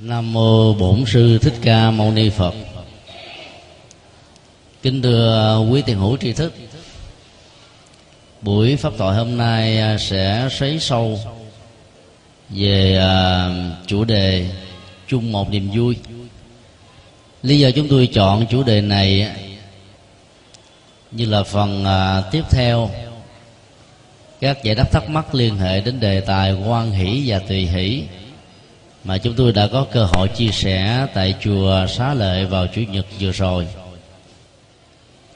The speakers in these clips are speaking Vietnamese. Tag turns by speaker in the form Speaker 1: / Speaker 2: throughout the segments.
Speaker 1: Nam mô Bổn sư Thích Ca Mâu Ni Phật. Kính thưa quý tiền hữu tri thức. Buổi pháp thoại hôm nay à, sẽ xoáy sâu về à, chủ đề chung một niềm vui. Lý do chúng tôi chọn chủ đề này như là phần à, tiếp theo các giải đáp thắc mắc liên hệ đến đề tài quan hỷ và tùy hỷ mà chúng tôi đã có cơ hội chia sẻ tại chùa Xá Lợi vào chủ nhật vừa rồi.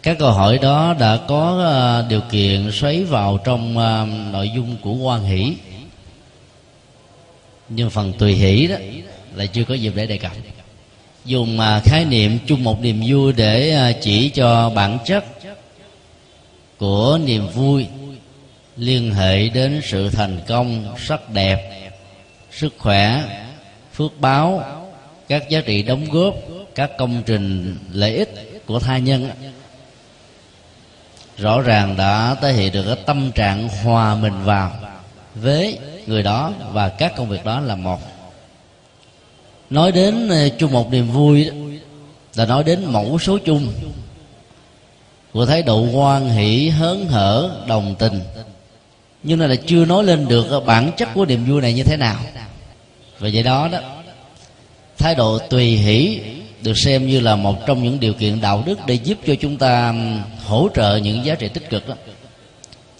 Speaker 1: Các câu hỏi đó đã có à, điều kiện xoáy vào trong à, nội dung của quan hỷ nhưng phần tùy hỷ đó là chưa có dịp để đề cập dùng à, khái niệm chung một niềm vui để chỉ cho bản chất của niềm vui liên hệ đến sự thành công sắc đẹp, sức khỏe phước báo, các giá trị đóng góp, các công trình lợi ích của tha nhân rõ ràng đã thể hiện được cái tâm trạng hòa mình vào với người đó và các công việc đó là một. Nói đến ờ, chung một niềm vui là nói đến mẫu số chung của thái độ hoan hỷ, hớn hở, đồng tình. Nhưng là chưa nói lên được ờ, bản chất của niềm vui này như thế nào và vậy đó đó. Thái độ tùy hỷ được xem như là một trong những điều kiện đạo đức để giúp cho chúng ta hỗ trợ những giá trị tích cực đó.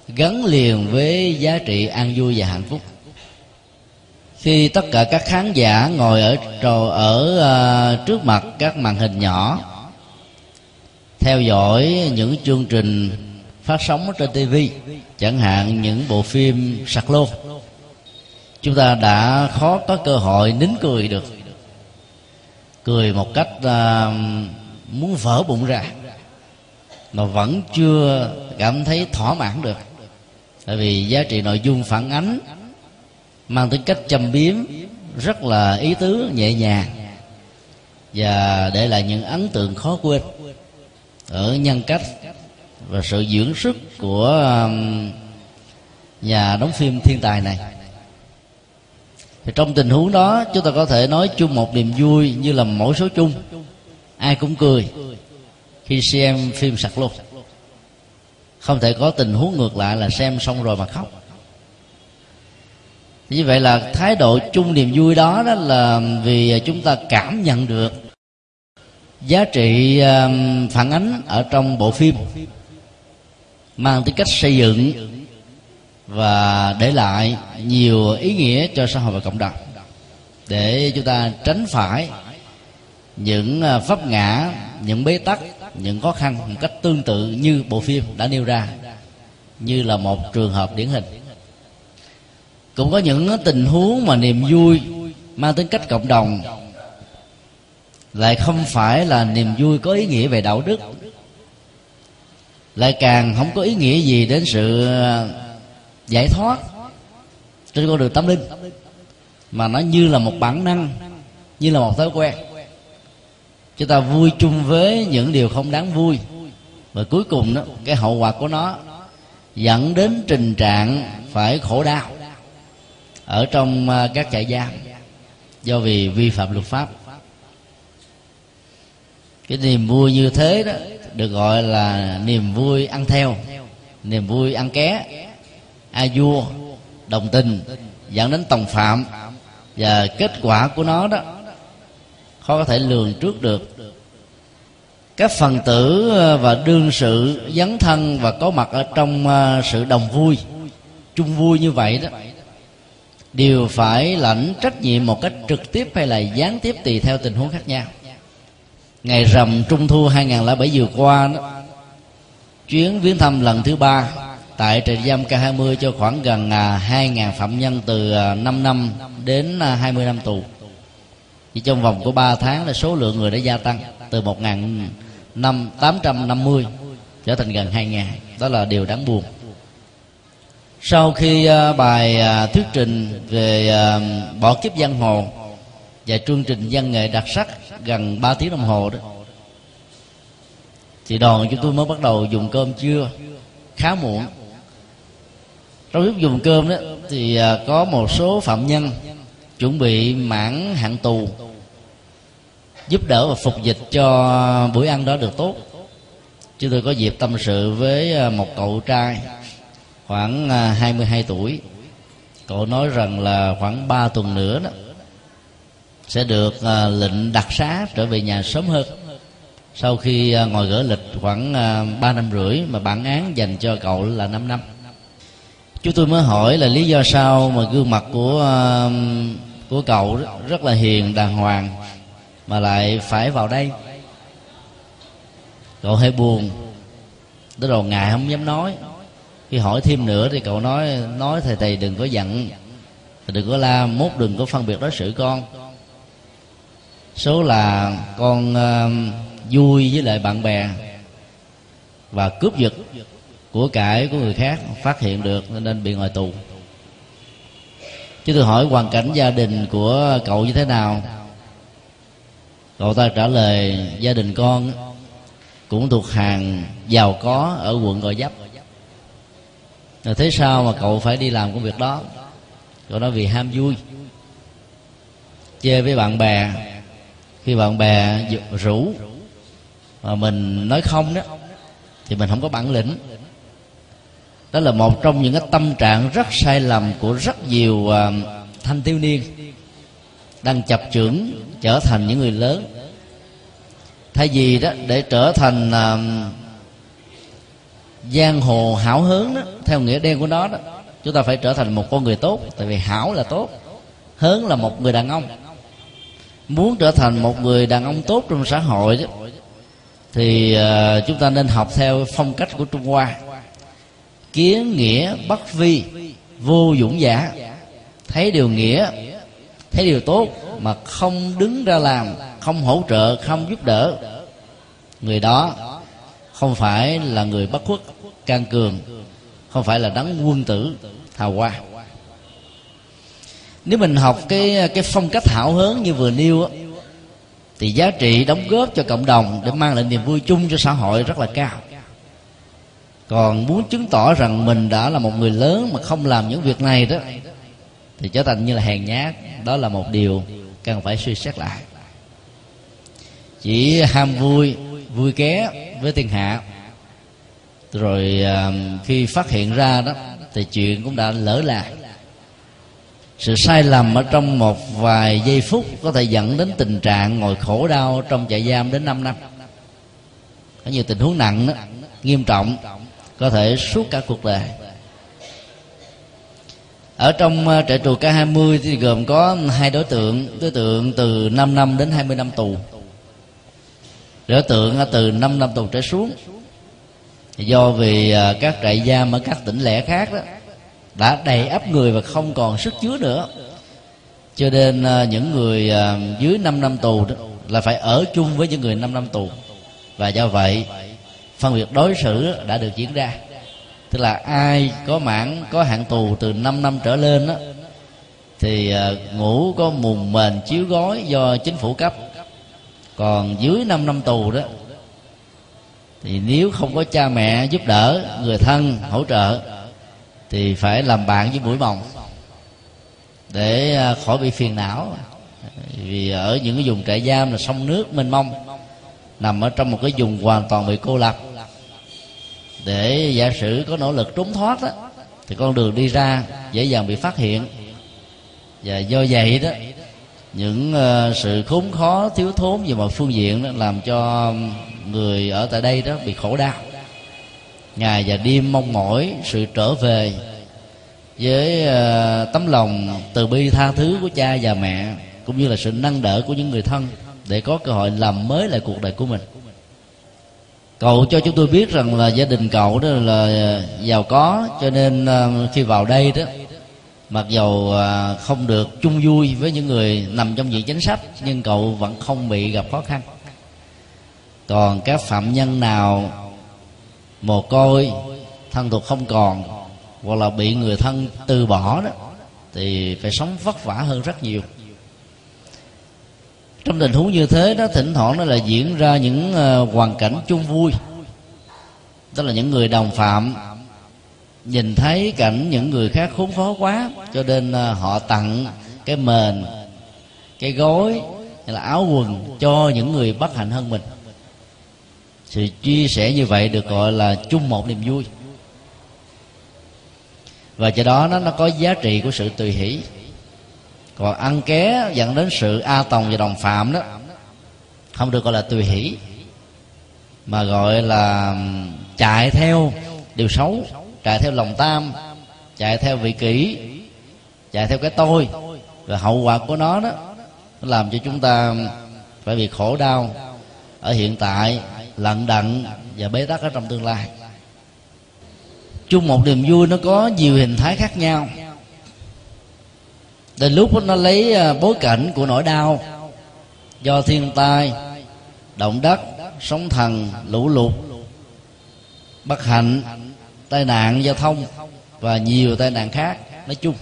Speaker 1: Gắn liền với giá trị an vui và hạnh phúc. Khi tất cả các khán giả ngồi ở trò ở uh, trước mặt các màn hình nhỏ theo dõi những chương trình phát sóng trên TV chẳng hạn những bộ phim sạc lô chúng ta đã khó có cơ hội nín cười được. Cười một cách uh, muốn vỡ bụng ra mà vẫn chưa cảm thấy thỏa mãn được. Tại vì giá trị nội dung phản ánh mang tính cách châm biếm rất là ý tứ nhẹ nhàng và để lại những ấn tượng khó quên. Ở nhân cách và sự dưỡng sức của à, nhà đóng phim thiên tài này thì trong tình huống đó, chúng ta có thể nói chung một niềm vui như là mỗi số chung. Ai cũng cười khi xem phim sặc luôn không thể có tình huống ngược lại là xem xong rồi mà khóc. Như vậy là thái độ chung niềm vui đó đó là vì chúng ta cảm nhận được giá trị um, phản ánh ở trong bộ phim, mang tính cách xây dựng và để lại nhiều ý nghĩa cho xã hội và cộng đồng. Để chúng ta tránh phải những à, vấp pháp ngã, những bế tắc, những khó khăn một cách tương tự như bộ phim đã nêu ra, như là một trường hợp điển hình. Cũng có những tình huống mà niềm vui mang tính cách cộng đồng lại không phải là niềm vui có ý nghĩa về đạo đức, lại càng không có ý nghĩa gì đến sự à, giải thoát. Trên con đường tâm linh. Mà nó như là một bản năng, như là một thói quen. Chúng ta vui chung với những điều không đáng vui. Và cuối cùng đó, cái hậu quả của nó dẫn đến tình trạng phải khổ đau ở trong à, các trại giam do vì vi phạm luật pháp. Cái niềm vui như thế đó được gọi là niềm vui ăn theo, niềm vui ăn ké a vua đồng tình dẫn đến tòng phạm và kết quả của nó đó khó có thể lường trước được. Các phần tử ờ, và đương sự dấn thân và có mặt ở trong ờ, sự đồng vui, chung vui như vậy đó, đều phải lãnh trách nhiệm một cách trực tiếp hay là gián tiếp tùy theo tình huống khác nhau. Ngày rằm trung thu 2007 vừa qua đó, chuyến viếng thăm lần thứ ba tại trại giam K20 cho khoảng gần à, 2.000 phạm nhân từ à, 5 năm đến à, 20 năm tù. Chỉ trong vòng của 3 tháng là số lượng người đã gia tăng từ 1.850 trở thành gần 2.000 đó là điều đáng buồn. Sau khi bài thuyết trình về bỏ kiếp giang hồ và chương trình văn nghệ đặc sắc gần 3 tiếng đồng hồ đó, thì đoàn chúng tôi mới bắt đầu dùng cơm trưa khá muộn trong lúc dùng cơm đó, thì à, có một số phạm nhân chuẩn bị mãn hạn tù, giúp đỡ và phục dịch cho buổi ăn đó được tốt. Chứ tôi có dịp tâm sự với à, một cậu trai khoảng à, 22 tuổi. Cậu nói rằng là khoảng 3 tuần nữa đó, sẽ được lệnh đặc xá trở về nhà sớm hơn. Sau khi ngồi gỡ lịch khoảng ba năm rưỡi mà bản án dành cho cậu là 5 năm chúng tôi mới hỏi là lý do sao mà gương mặt của um, của cậu rất là hiền đàng hoàng mà lại phải vào đây? Cậu hơi buồn. Tới đầu ngài không dám nói. Khi hỏi thêm nữa thì cậu nói nói thầy thầy đừng có giận. Đừng có la mốt đừng có phân biệt đối xử con. Số là con uh, vui với lại bạn bè và cướp giật của cải của người khác phát hiện được nên bị ngồi tù. Chứ tôi hỏi hoàn cảnh gia đình của cậu như thế nào? Cậu ta trả lời, gia đình con cũng thuộc hàng giàu có ở quận gò vấp. Rồi thế sao mà cậu phải đi làm công việc đó? Cậu nói vì ham vui. Chơi với bạn bè. Khi bạn bè rủ mà mình nói không đó, thì mình không có bản lĩnh đó là một trong những cái tâm trạng rất sai lầm của rất nhiều uh, thanh thiếu niên đang chập chững trở thành những người lớn. Thay vì đó để trở thành uh, giang hồ hảo hớn đó theo nghĩa đen của nó đó chúng ta phải trở thành một con người tốt tại vì hảo là tốt hớn là một người đàn ông. Muốn trở thành một người đàn ông tốt trong xã hội đó thì uh, chúng ta nên học theo phong cách của trung hoa kiến nghĩa bất vi, vô dũng giả. Thấy điều nghĩa, thấy điều tốt mà không đứng ra làm, không hỗ trợ, không giúp đỡ. Người đó không phải là người bất khuất, can cường, không phải là đấng quân tử hào hoa. Nếu mình học cái cái phong cách hảo hớn như vừa nêu á, thì giá trị đóng góp cho cộng đồng để mang lại niềm vui chung cho xã hội rất là cao còn muốn chứng tỏ rằng mình đã là một người lớn mà không làm những việc này đó, thì trở thành như là hèn nhát. Đó là một điều cần phải suy xét lại. Chỉ ham vui vui ké với thiên hạ. Rồi à, khi phát hiện ra đó, thì chuyện cũng đã lỡ lạc sự sai lầm ở trong một vài giây phút có thể dẫn đến tình trạng ngồi khổ đau trong trại giam đến 5 năm. Có nhiều tình huống nặng đó, nghiêm trọng có thể suốt cả cuộc đời. Ở trong ờ, trại tù K20 thì gồm có hai đối tượng đối tượng từ 5 năm đến 20 năm tù. Đối tượng ờ, từ 5 năm tù trở xuống. Do vì ờ, các trại giam ở các tỉnh lẻ khác đó, đã đầy ắp người và không còn sức chứa nữa. Cho nên những người dưới 5 năm tù đó là phải ở chung với những người 5 năm tù. Và do vậy phân biệt đối xử đã được diễn ra. Tức là ai có mãn, có hạn tù từ 5 năm trở lên đó thì ờ, ngủ có mùng mền chiếu gói do chính phủ cấp. Còn dưới 5 năm tù đó, thì nếu không có cha mẹ giúp đỡ, người thân hỗ trợ, thì phải làm bạn với mũi mồng để ờ, khỏi bị phiền não. Vì ở những cái vùng trại giam là sông nước mênh mông, nằm ở trong một cái vùng hoàn toàn bị cô lập để giả sử có nỗ lực trốn thoát đó thì con đường đi ra dễ dàng bị phát hiện. Và do vậy đó, những ờ, sự khốn khó, thiếu thốn về mọi phương diện đó làm cho người ở tại đây đó bị khổ đau. Ngày và đêm mong mỏi sự trở về với ờ, tấm lòng từ bi tha thứ của cha và mẹ, cũng như là sự nâng đỡ của những người thân để có cơ hội làm mới lại cuộc đời của mình cậu cho chúng tôi biết rằng là gia đình cậu đó là giàu có, cho nên ờ, khi vào đây đó, mặc dầu ờ, không được chung vui với những người nằm trong diện chính sách, nhưng cậu vẫn không bị gặp khó khăn. Còn các phạm nhân nào mồ côi, thân thuộc không còn, hoặc là bị người thân từ bỏ đó, thì phải sống vất vả hơn rất nhiều trong tình huống như thế đó, thỉnh thoảng nó là diễn ra những ờ, hoàn cảnh chung vui. Đó là những người đồng phạm. Nhìn thấy cảnh những người khác khốn khó quá, cho nên ờ, họ tặng cái mền, cái gối hay là áo quần cho những người bất hạnh hơn mình. Sự chia sẻ như vậy được gọi là chung một niềm vui. Và cho đó nó nó có giá trị của sự tùy hỷ còn ăn ké dẫn đến sự a tòng và đồng phạm đó, không được gọi là tùy hỷ, mà gọi là chạy theo điều xấu, chạy theo lòng tam chạy theo vị kỷ, chạy theo cái tôi. Và hậu quả của nó đó, nó làm cho chúng ta phải bị khổ đau ở hiện tại lận đận và bế tắc ở trong tương lai. Chung một niềm vui nó có nhiều hình thái khác nhau đến lúc nó lấy à, bối cảnh của nỗi đau do thiên tai động đất sóng thần lũ lụt bất hạnh tai nạn giao thông và nhiều tai nạn khác nói chung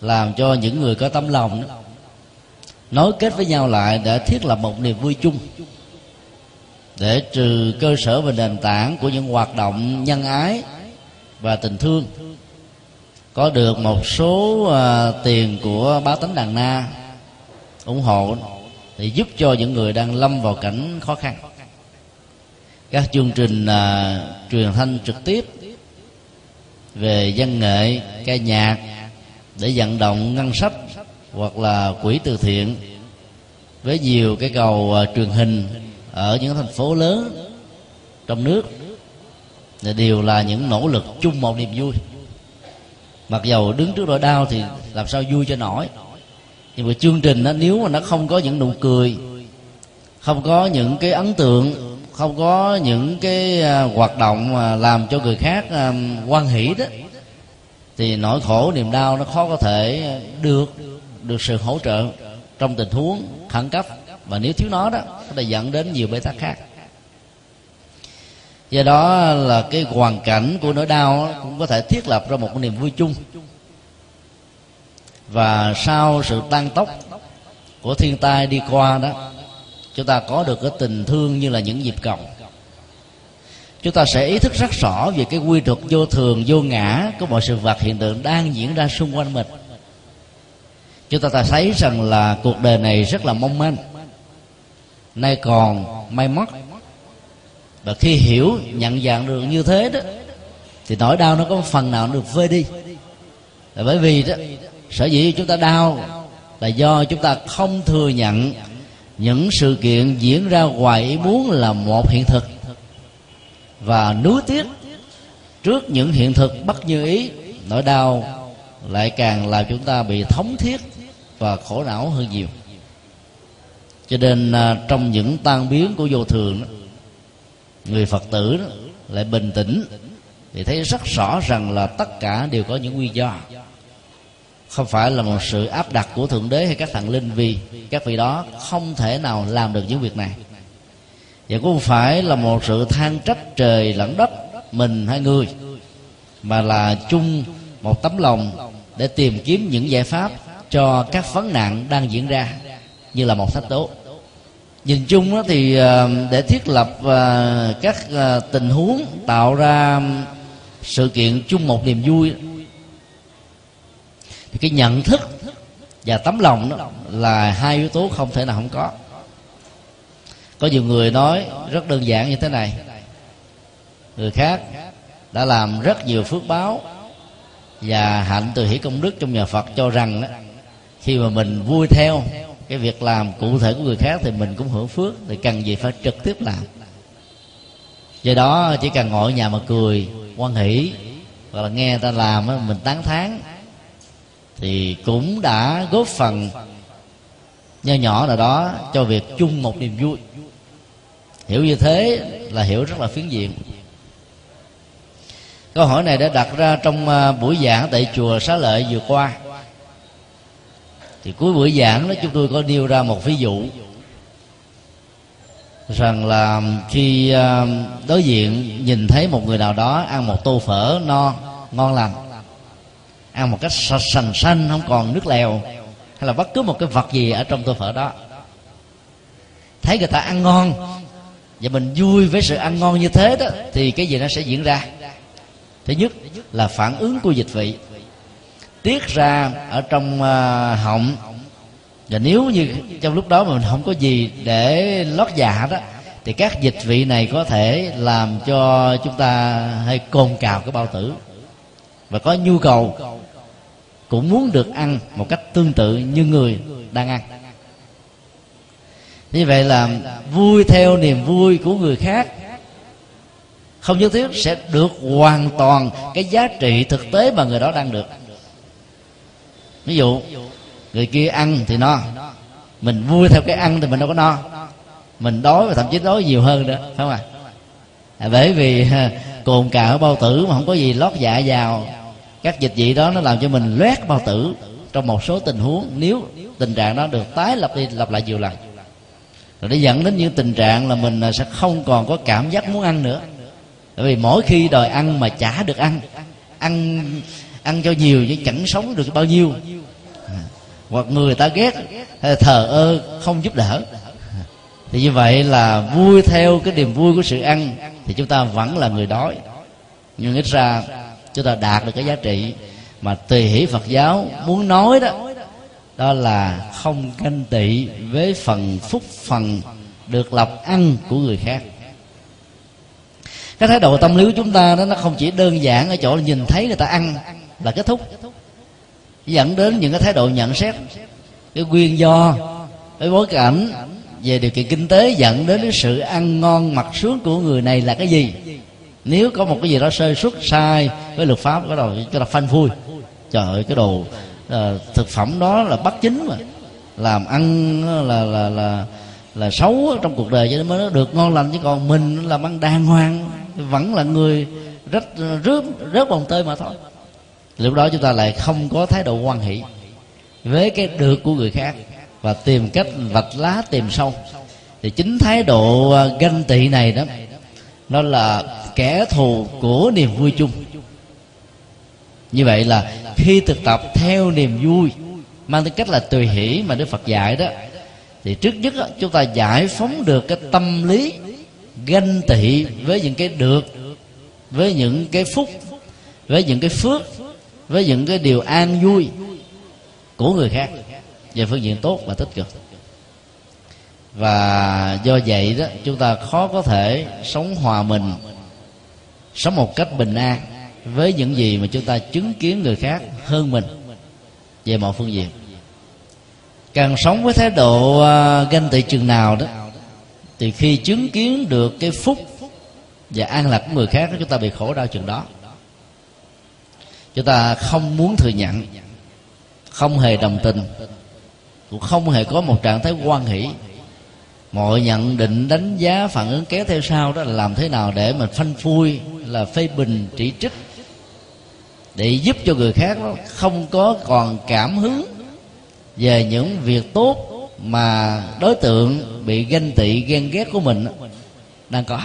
Speaker 1: làm cho những người có tấm lòng đó, nối kết với nhau lại để thiết lập một niềm vui chung. Để trừ cơ sở và nền tảng của những hoạt động nhân ái và tình thương có được một số uh, tiền của bá tánh đàn na ủng hộ thì giúp cho những người đang lâm vào cảnh khó khăn. Các chương trình uh, truyền thanh trực tiếp về văn nghệ ca nhạc để vận động ngân sách hoặc là quỹ từ thiện với nhiều cái cầu uh, truyền hình ở những thành phố lớn trong nước. Thì đều là những nỗ lực chung một niềm vui mặc dầu đứng trước nỗi đau thì làm sao vui cho nổi. Nhưng mà chương trình đó nếu mà nó không có những nụ cười, không có những cái ấn tượng, không có những cái à, hoạt động mà làm cho người khác à, quan hỷ đó, thì nỗi khổ, niềm đau nó khó có thể được được sự hỗ trợ trong tình huống khẩn cấp. Và nếu thiếu nó đó có thể dẫn đến nhiều bế tắc khác do đó là cái hoàn cảnh của nỗi đau cũng có thể thiết lập ra một niềm vui chung. Và sau sự tăng tốc của thiên tai đi qua đó, chúng ta có được cái tình thương như là những dịp cầu. Chúng ta sẽ ý thức rất rõ về cái quy luật vô thường, vô ngã của mọi sự vật hiện tượng đang diễn ra xung quanh mình. Chúng ta thấy rằng là cuộc đời này rất là mong manh. Nay còn, may mất và khi hiểu nhận dạng được như thế đó thì nỗi đau nó có phần nào được vơi đi. Là bởi vì đó sở dĩ chúng ta đau là do chúng ta không thừa nhận những sự kiện diễn ra ngoài ý muốn là một hiện thực. Và nuối tiếc trước những hiện thực bất như ý nỗi đau lại càng làm chúng ta bị thống thiết và khổ não hơn nhiều. Cho nên à, trong những tan biến của vô thường đó, người phật tử đó, lại bình tĩnh thì thấy rất rõ rằng là tất cả đều có những nguyên do. Không phải là một sự áp đặt của thượng đế hay các thần linh vì các vị đó không thể nào làm được những việc này. Và cũng không phải là một sự than trách trời lẫn đất mình hay người mà là chung một tấm lòng để tìm kiếm những giải pháp cho các vấn nạn đang diễn ra như là một thách tố nhìn chung thì ờ, để thiết lập ờ, các ờ, tình huống tạo ra sự kiện chung một niềm vui thì cái nhận thức và tấm lòng đó là hai yếu tố không thể nào không có. Có nhiều người nói rất đơn giản như thế này. Người khác đã làm rất nhiều phước báo và hạnh từ hỷ công đức trong nhà phật cho rằng đó, khi mà mình vui theo cái việc làm cụ thể của người khác thì mình cũng hưởng phước, thì cần gì phải trực tiếp làm. Do đó chỉ cần ngồi ở nhà mà cười, quan hỷ, hoặc là nghe người ta làm mình tán thán, thì cũng đã góp phần nho nhỏ nào đó cho việc chung một niềm vui. Hiểu như thế là hiểu rất là phiến diện. Câu hỏi này đã đặt ra trong à, buổi giảng tại chùa xá lợi vừa qua thì cuối buổi giảng đó, chúng tôi có nêu ra một ví dụ rằng là khi à, đối diện nhìn thấy một người nào đó ăn một tô phở no, ngon lành, ăn một cách sành xanh không còn nước lèo, hay là bất cứ một cái vật gì ở trong tô phở đó, thấy người ta ăn ngon và mình vui với sự ăn ngon như thế đó, thì cái gì nó sẽ diễn ra? Thứ nhất là phản ứng của dịch vị tiết ra ở trong uh, họng. Và nếu như trong lúc đó mà mình không có gì để lót dạ đó thì các dịch vị này có thể làm cho chúng ta hơi cồn cào cái bao tử. Và có nhu cầu cũng muốn được ăn một cách tương tự như người đang ăn. Như vậy là vui theo niềm vui của người khác. Không nhất thiết sẽ được hoàn toàn cái giá trị thực tế mà người đó đang được ví dụ, người kia ăn thì no. Mình vui theo cái ăn thì mình đâu có no. Mình đói và thậm chí đói nhiều hơn nữa, phải không ạ? À? bởi vì cồn cào bao tử mà không có gì lót dạ vào, các dịch vị đó nó làm cho mình loét bao tử trong một số tình huống nếu tình trạng đó được tái lập đi, lặp lại nhiều lần. Rồi nó dẫn đến những tình trạng là mình à, sẽ không còn có cảm giác muốn ăn nữa. Bởi vì mỗi khi đòi ăn mà chả được ăn ăn ăn cho nhiều chứ chẳng sống được bao nhiêu hoặc người ta ghét, hay thờ ơ không giúp đỡ. Thì như vậy là vui theo cái niềm vui của sự ăn thì chúng ta vẫn là người đói. Nhưng ít ra chúng ta đạt được cái giá trị mà tùy hỷ phật giáo muốn nói đó đó là không canh tị với phần phúc phần được lọc ăn của người khác. Cái thái độ tâm lý của chúng ta đó, nó không chỉ đơn giản ở chỗ là nhìn thấy người ta ăn là kết thúc dẫn đến những cái thái độ nhận xét cái nguyên do cái bối cảnh về điều kiện kinh tế dẫn đến cái sự ăn ngon mặc sướng của người này là cái gì. Nếu có một cái gì đó sơ xuất sai với luật pháp cái đầu cho là phanh phui. Trời ơi cái đồ uh, thực phẩm đó là bất chính mà. Làm ăn là là là là xấu trong cuộc đời cho nên mới nó được ngon lành chứ còn mình làm ăn đàng hoàng vẫn là người rất rớt rớt bồng tơi mà thôi lúc đó chúng ta lại không có thái độ quan hỷ với cái được của người khác và tìm cách vạch lá tìm sâu. Thì chính thái độ à, ganh tị này đó nó là kẻ thù của niềm vui chung. Như vậy là khi thực tập theo niềm vui mang tính cách là tùy hỷ mà đức phật dạy đó thì trước nhất đó, chúng ta giải phóng được cái tâm lý ganh tị với những cái được với những cái phúc với những cái phước với những cái điều an vui của người khác về phương diện tốt và tích cực. Và do vậy đó, chúng ta khó có thể sống hòa mình, sống một cách bình an với những gì mà chúng ta chứng kiến người khác hơn mình về mọi phương diện. Càng sống với thái độ à, ganh tị chừng nào đó, thì khi chứng kiến được cái phúc và an lạc của người khác, chúng ta bị khổ đau chừng đó chúng ta không muốn thừa nhận, không hề đồng tình. Cũng không hề có một trạng thái quan hỷ. Mọi nhận định, đánh giá, phản ứng kéo theo sau đó là làm thế nào để mình phanh phui, là phê bình, chỉ trích, để giúp cho người khác đó không có còn cảm hứng về những việc tốt mà đối tượng bị ganh tị, ghen ghét của mình đang có.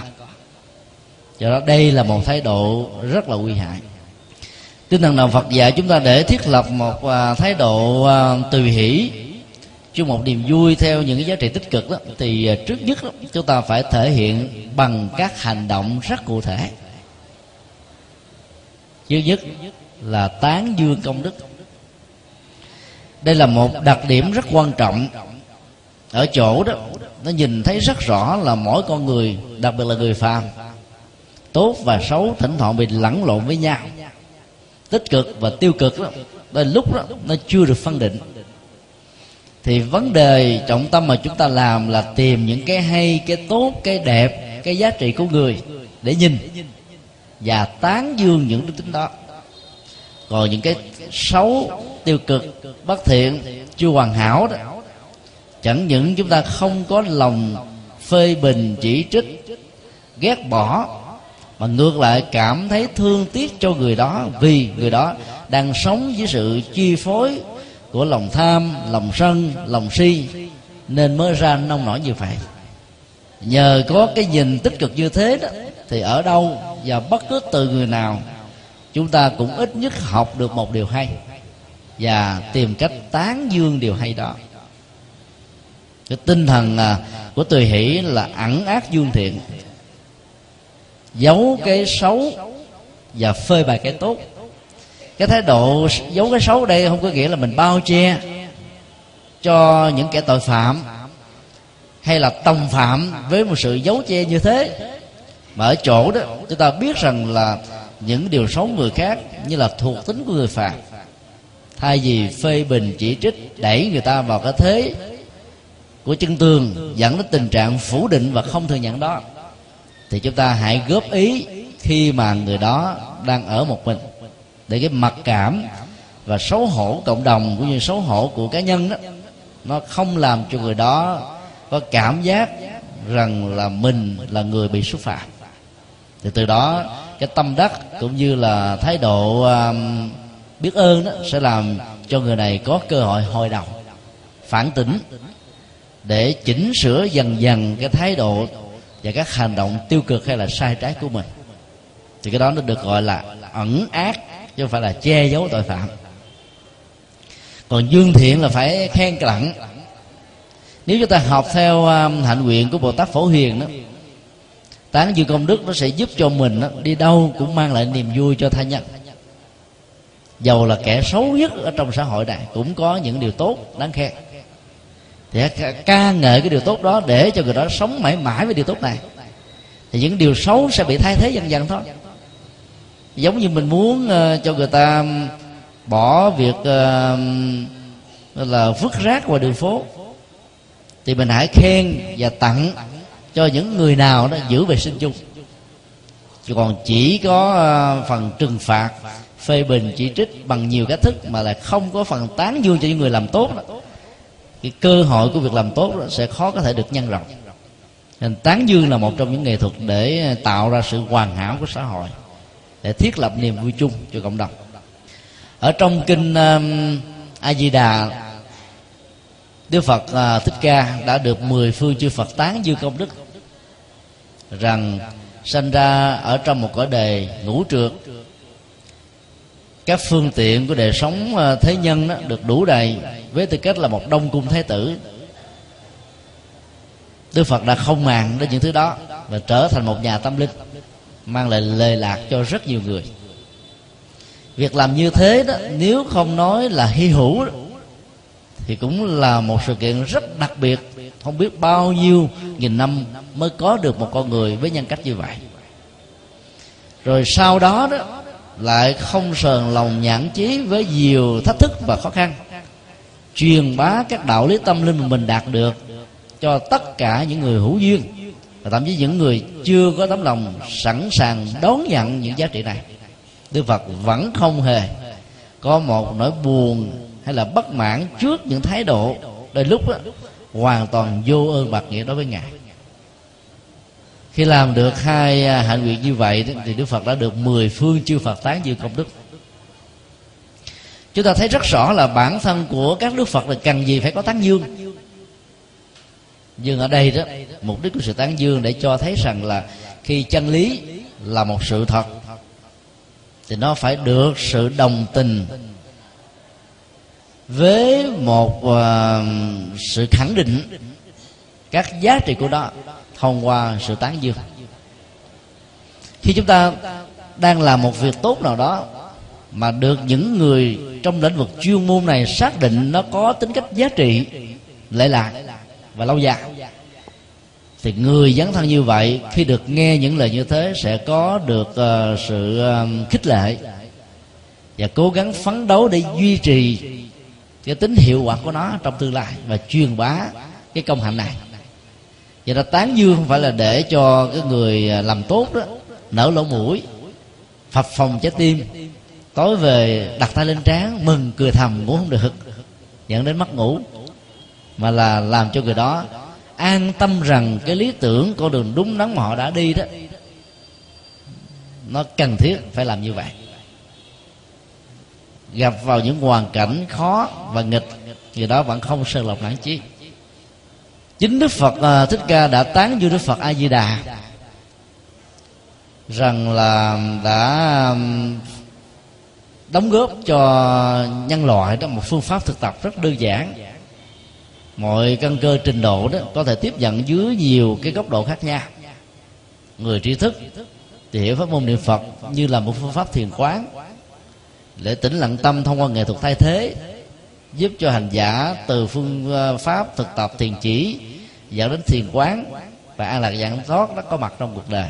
Speaker 1: Do đó đây là một thái độ rất là nguy hại tinh thần đạo phật dạy chúng ta để thiết lập một à, thái độ à, tùy hỷ chung một niềm vui theo những cái giá trị tích cực đó thì à, trước nhất đó, chúng ta phải thể hiện bằng các hành động rất cụ thể. Thứ nhất là tán dương công đức. Đây là một đặc điểm rất quan trọng. Ở chỗ đó nó nhìn thấy rất rõ là mỗi con người đặc biệt là người phàm tốt và xấu thỉnh thoảng bị lẫn lộn với nhau tích cực và tiêu cực đó đến lúc đó, nó chưa được phân định. Thì vấn đề trọng tâm mà chúng ta làm là tìm những cái hay, cái tốt, cái đẹp, cái giá trị của người để nhìn và tán dương những đức tính đó. Còn những cái xấu, tiêu cực, bất thiện, chưa hoàn hảo đó, chẳng những chúng ta không có lòng phê bình, chỉ trích, ghét bỏ mà ngược lại cảm thấy thương tiếc cho người đó vì người đó đang sống với sự chi phối của lòng tham, lòng sân, lòng si, nên mới ra nông nổi như vậy. Nhờ có cái nhìn tích cực như thế đó, thì ở đâu và bất cứ từ người nào, chúng ta cũng ít nhất học được một điều hay và tìm cách tán dương điều hay đó. Cái tinh thần à, của tùy hỷ là ẩn ác dương thiện giấu cái xấu và phơi bày cái tốt. Cái thái độ giấu cái xấu đây không có nghĩa là mình bao che cho những kẻ tội phạm hay là tòng phạm với một sự giấu che như thế. Mà ở chỗ đó, chúng ta biết rằng là những điều xấu người khác như là thuộc tính của người phạm thay vì phê bình, chỉ trích, đẩy người ta vào cái thế của chân tường, dẫn đến tình trạng phủ định và không thừa nhận đó thì chúng ta hãy góp ý khi mà người đó đang ở một mình. Để cái mặc cảm và xấu hổ cộng đồng cũng như xấu hổ của cá nhân đó nó không làm cho người đó có cảm giác rằng là mình là người bị xúc phạm. Thì từ đó cái tâm đắc cũng như là thái độ um, biết ơn đó sẽ làm cho người này có cơ hội hồi đầu phản tỉnh để chỉnh sửa dần dần cái thái độ và các hành động tiêu cực hay là sai trái của mình. Thì cái đó nó được gọi là ẩn ác chứ không phải là che giấu tội phạm. Còn dương thiện là phải khen lặng nếu chúng ta học theo à, hạnh nguyện của bồ tát phổ hiền đó tán dương công đức nó sẽ giúp cho mình đó, đi đâu cũng mang lại niềm vui cho tha nhân. Dầu là kẻ xấu nhất ở trong xã hội này cũng có những điều tốt đáng khen. Dạ, thì ca ngợi cái điều tốt đó để cho người đó sống mãi mãi với điều tốt này. Thì những điều xấu sẽ bị thay thế dần dần thôi. Giống như mình muốn uh, cho người ta bỏ việc uh, là vứt rác ngoài đường phố thì mình hãy khen và tặng cho những người nào đó giữ vệ sinh chung. Chứ còn chỉ có uh, phần trừng phạt phê bình chỉ trích bằng nhiều cách thức mà lại không có phần tán dương cho những người làm tốt đó cái cơ hội của việc làm tốt đó sẽ khó có thể được nhân rộng. Nên tán dương là một trong những nghệ thuật để tạo ra sự hoàn hảo của xã hội để thiết lập niềm vui chung cho cộng đồng. Ở trong kinh um, a di đà đức phật uh, thích ca đã được mười phương chư phật tán dương công đức rằng sanh ra ở trong một cõi đề ngũ trượt các phương tiện của đời sống ờ, thế nhân đó được đủ đầy với tư cách là một đông cung thái tử. Đức phật đã không màng đến những thứ đó và trở thành một nhà tâm linh mang lại lề lạc cho rất nhiều người. Việc làm như thế đó nếu không nói là hy hữu đó, thì cũng là một sự kiện rất đặc biệt. Không biết bao nhiêu nghìn năm mới có được một con người với nhân cách như vậy. Rồi sau đó đó lại không sờn lòng nhãn chí với nhiều thách thức và khó khăn. Truyền bá các đạo lý tâm linh mà mình đạt được cho tất cả những người hữu duyên và thậm chí những người chưa có tấm lòng sẵn sàng đón nhận những giá trị này. Đức phật vẫn không hề có một nỗi buồn hay là bất mãn trước những thái độ. Đôi lúc đó, hoàn toàn vô ơn bạc nghĩa đối với ngài khi làm được hai à, hạnh nguyện như vậy thì đức phật đã được mười phương chư phật tán dương công đức. Chúng ta thấy rất rõ là bản thân của các đức phật là cần gì phải có tán dương. Nhưng ở đây đó mục đích của sự tán dương để cho thấy rằng là khi chân lý là một sự thật thì nó phải được sự đồng tình với một uh, sự khẳng định các giá trị của nó thông qua sự tán dương. Khi chúng ta đang làm một việc tốt nào đó mà được những người trong lĩnh vực chuyên môn này xác định nó có tính cách giá trị lệ lạc và lâu dài thì người dấn thân như vậy khi được nghe những lời như thế sẽ có được uh, sự uh, khích lệ và cố gắng phấn đấu để duy trì cái tính hiệu quả của nó trong tương lai và truyền bá cái công hạnh này vậy là tán dương không phải là để cho cái người à, làm tốt đó, nở lỗ mũi, phập phòng trái tim, tối về đặt tay lên trán, mừng, cười thầm cũng không được. Dẫn đến mất ngủ. Mà là làm cho người đó an tâm rằng cái lý tưởng con đường đúng đắn mà họ đã đi đó, nó cần thiết phải làm như vậy. Gặp vào những hoàn cảnh khó và nghịch, người đó vẫn không sơ lọc nản chí chính đức phật uh, thích ca đã tán dương đức phật a di đà rằng là đã um, đóng góp cho nhân loại đó một phương pháp thực tập rất đơn giản. Mọi căn cơ trình độ đó có thể tiếp nhận dưới nhiều cái góc độ khác nhau. Người trí thức thì hiểu pháp môn niệm phật như là một phương pháp thiền quán để tĩnh lặng tâm thông qua nghệ thuật thay thế giúp cho hành giả từ phương à, pháp thực tập thiền chỉ dẫn đến thiền quán và an lạc dạng thoát nó có mặt trong cuộc đời.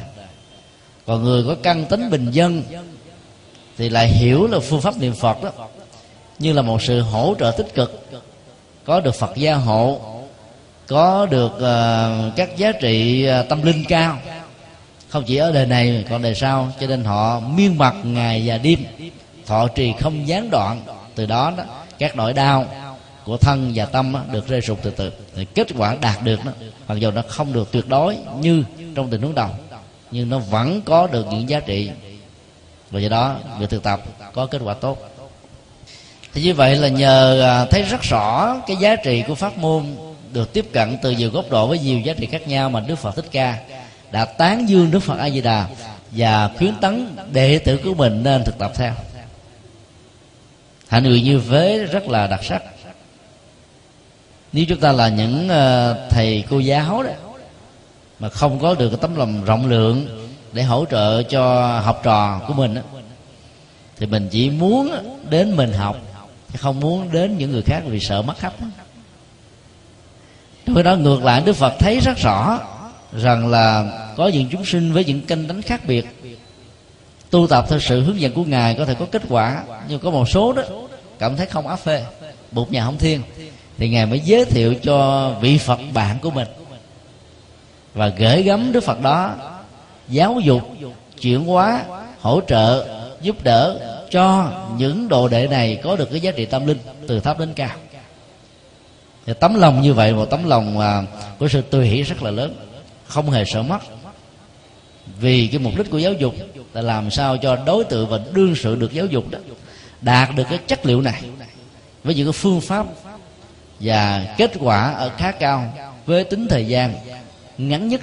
Speaker 1: Còn người có căn tính bình dân thì lại hiểu là phương pháp niệm phật đó như là một sự hỗ trợ tích cực. Có được phật gia hộ có được uh, các giá trị uh, tâm linh cao. Không chỉ ở đời này còn đời sau cho nên họ miên mặt ngày và đêm thọ trì không gián đoạn. Từ đó đó các nỗi đau của thân và tâm được rơi sụp từ từ. Thì kết quả đạt được đó, mặc dù nó không được tuyệt đối như trong tình huống đầu, nhưng nó vẫn có được những giá trị. Và do đó việc thực tập có kết quả tốt. Thì như vậy là nhờ à, thấy rất rõ cái giá trị của pháp môn được tiếp cận từ nhiều góc độ với nhiều giá trị khác nhau mà Đức Phật Thích Ca đã tán dương Đức Phật A Di Đà và khuyến tấn đệ tử của mình nên thực tập theo. Hạnh người như thế rất là đặc sắc nếu chúng ta là những ờ, thầy cô giáo đó mà không có được cái tấm lòng rộng lượng để hỗ trợ cho học trò của mình đó, thì mình chỉ muốn đến mình học chứ không muốn đến những người khác vì sợ mất khách trong đó ngược lại đức phật thấy rất rõ rằng là có những chúng sinh với những canh đánh khác biệt tu tập theo sự hướng dẫn của ngài có thể có kết quả nhưng có một số đó cảm thấy không áp phê bụt nhà không thiên thì ngài mới giới thiệu cho vị phật bạn của mình và gửi gắm đức phật đó, giáo dục, chuyển hóa, hỗ trợ, giúp đỡ cho những đồ đệ này có được cái giá trị tâm linh từ thấp đến cao. Thì tấm lòng như vậy một tấm lòng à, của sự tùy hỷ rất là lớn, không hề sợ mất. Vì cái mục đích của giáo dục là làm sao cho đối tượng và đương sự được giáo dục đó, đạt được cái chất liệu này với những cái phương pháp và kết quả ở khá cao với tính thời gian ngắn nhất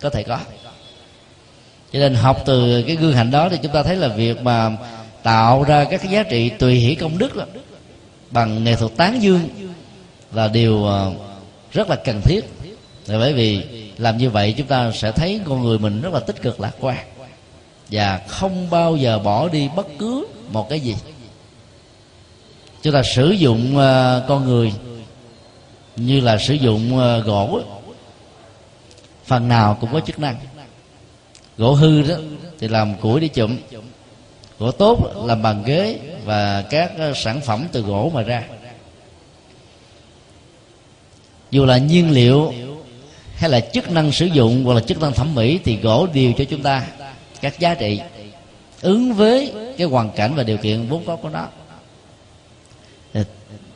Speaker 1: có thể có. Cho nên học từ cái gương hạnh đó thì chúng ta thấy là việc mà tạo ra các cái giá trị tùy hỷ công đức đó, bằng nghệ thuật tán dương là điều ờ, rất là cần thiết. Là bởi vì làm như vậy chúng ta sẽ thấy con người mình rất là tích cực lạc quan và không bao giờ bỏ đi bất cứ một cái gì. Chúng ta sử dụng ờ, con người như là sử dụng ờ, gỗ. Phần nào cũng có chức năng. Gỗ hư đó thì làm củi để chụm. Gỗ tốt làm bàn ghế và các ờ, sản phẩm từ gỗ mà ra. Dù là nhiên liệu hay là chức năng sử dụng hoặc là chức năng thẩm mỹ thì gỗ đều cho chúng ta các giá trị, ứng với cái hoàn cảnh và điều kiện vốn có của nó